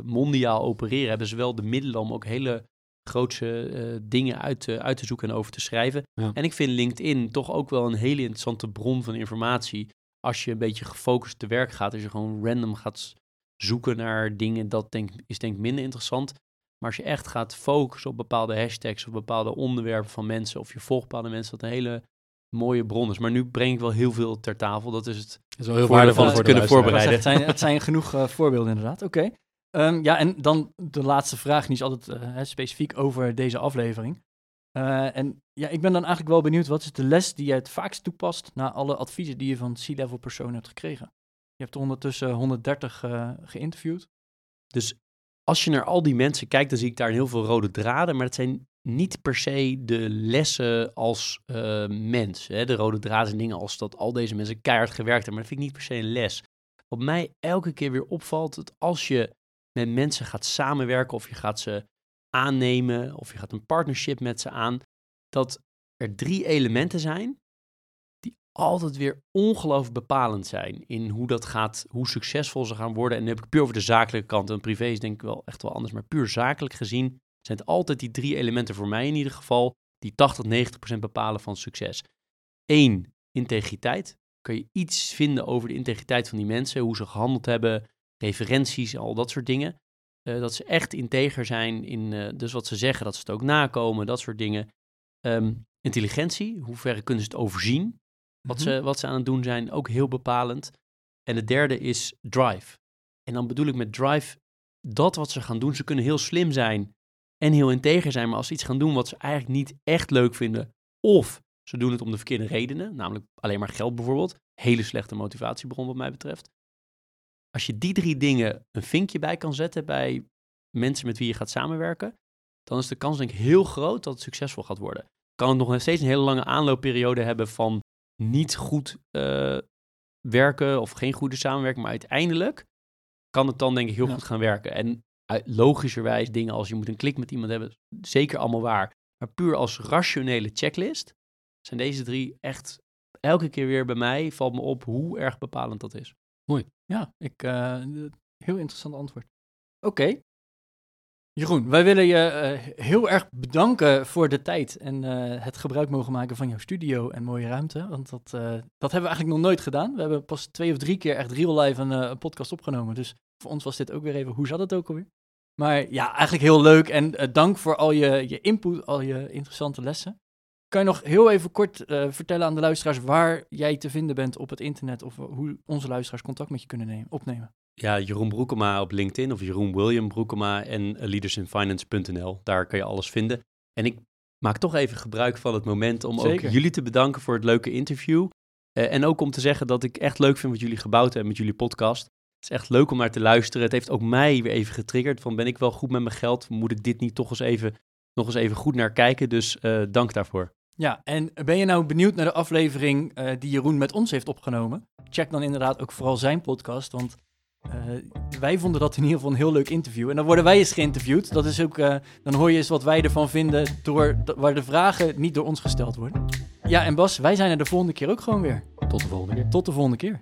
eh, mondiaal opereren, hebben ze wel de middelen om ook hele grootse dingen uit, te- uit te zoeken en over te schrijven. Ja. En ik vind LinkedIn toch ook wel een hele interessante bron van informatie. Als je een beetje gefocust te werk gaat, als je gewoon random gaat zoeken naar dingen, dat denk, is denk ik minder interessant. Maar als je echt gaat focussen op bepaalde hashtags of bepaalde onderwerpen van mensen, of je volgt bepaalde mensen, dat een hele mooie bron is. Maar nu breng ik wel heel veel ter tafel. Dat is het Dat is wel heel waardevol voor kunnen voorbereiden. Het zijn, het zijn genoeg eh, voorbeelden inderdaad. Oké. Ehm, ja, en dan de laatste vraag, niet altijd eh, hè, specifiek over deze aflevering. Eh, en ja, ik ben dan eigenlijk wel benieuwd, wat is de les die je het vaakst toepast na alle adviezen die je van C-level personen hebt gekregen? Je hebt er ondertussen 130 eh, geïnterviewd. Dus als je naar al die mensen kijkt, dan zie ik daar heel veel rode draden. Maar het zijn niet per se de lessen als eh, mens. Hè? De rode draden zijn dingen als dat al deze mensen keihard gewerkt hebben. Maar dat vind ik niet per se een les. Wat mij elke keer weer opvalt, dat als je met mensen gaat samenwerken of je gaat ze aannemen of je gaat een partnership met ze aan, dat er drie elementen zijn altijd weer ongelooflijk bepalend zijn in hoe dat gaat, hoe succesvol ze gaan worden. En dan heb ik puur over de zakelijke kant. En privé is denk ik wel echt wel anders. Maar puur zakelijk gezien zijn het altijd die drie elementen voor mij in ieder geval, die 80, 90% bepalen van succes. Eén, integriteit. Kun je iets vinden over de integriteit van die mensen, hoe ze gehandeld hebben, referenties, al dat soort dingen. Eh, dat ze echt integer zijn in eh, dus wat ze zeggen, dat ze het ook nakomen, dat soort dingen. Ehm, intelligentie, hoe ver kunnen ze het overzien? Wat, Mhm. ze, wat ze aan het doen zijn, ook heel bepalend. En de derde is drive. En dan bedoel ik met drive dat wat ze gaan doen. Ze kunnen heel slim zijn en heel integer zijn, maar als ze iets gaan doen wat ze eigenlijk niet echt leuk vinden, of ze doen het om de verkeerde redenen, namelijk alleen maar geld bijvoorbeeld, hele slechte motivatiebron wat mij betreft. Als je die drie dingen een vinkje bij kan zetten bij mensen met wie je gaat samenwerken, dan is de kans denk ik heel groot dat het succesvol gaat worden. Kan het nog steeds een hele lange aanloopperiode hebben van niet goed eh, werken of geen goede samenwerking, maar uiteindelijk kan het dan denk ik heel Ja. goed gaan werken. En uit- logischerwijs dingen als je moet een klik met iemand hebben, zeker allemaal waar. Maar puur als rationele checklist zijn deze drie echt elke keer weer bij mij, valt me op hoe erg bepalend dat is. Ja, ik, eh, heel interessant antwoord. Oké. Jeroen, wij willen je eh, heel erg bedanken voor de tijd en eh, het gebruik mogen maken van jouw studio en mooie ruimte. Want dat, eh, dat hebben we eigenlijk nog nooit gedaan. We hebben pas twee of drie keer echt real live een, een podcast opgenomen. Dus voor ons was dit ook weer even, hoe zat het ook alweer? Maar ja, eigenlijk heel leuk en dank voor al je, je input, al je interessante lessen. Kan je nog heel even kort vertellen aan de luisteraars waar jij te vinden bent op het internet of hoe onze luisteraars contact met je kunnen nemen, opnemen? Ja, Jeroen Broekema op LinkedIn of Jeroen William Broekema en eh, leadersinfinance.nl. Daar kan je alles vinden. En ik maak toch even gebruik van het moment om Zeker. ook jullie te bedanken voor het leuke interview. Eh, en ook om te zeggen dat ik echt leuk vind wat jullie gebouwd hebben met jullie podcast. Het is echt leuk om naar te luisteren. Het heeft ook mij weer even getriggerd van ben ik wel goed met mijn geld? Moet ik dit niet toch eens even, nog eens even goed naar kijken? Dus eh, dank daarvoor. Ja, en ben je nou benieuwd naar de aflevering die Jeroen met ons heeft opgenomen? Check dan inderdaad ook vooral zijn podcast, want eh, wij vonden dat in ieder geval een heel leuk interview. En dan worden wij eens geïnterviewd. Dat is ook, eh, dan hoor je eens wat wij ervan vinden, door, waar de vragen niet door ons gesteld worden. Ja, en Bas, wij zijn er de volgende keer ook gewoon weer. Tot de volgende keer. Tot de volgende keer.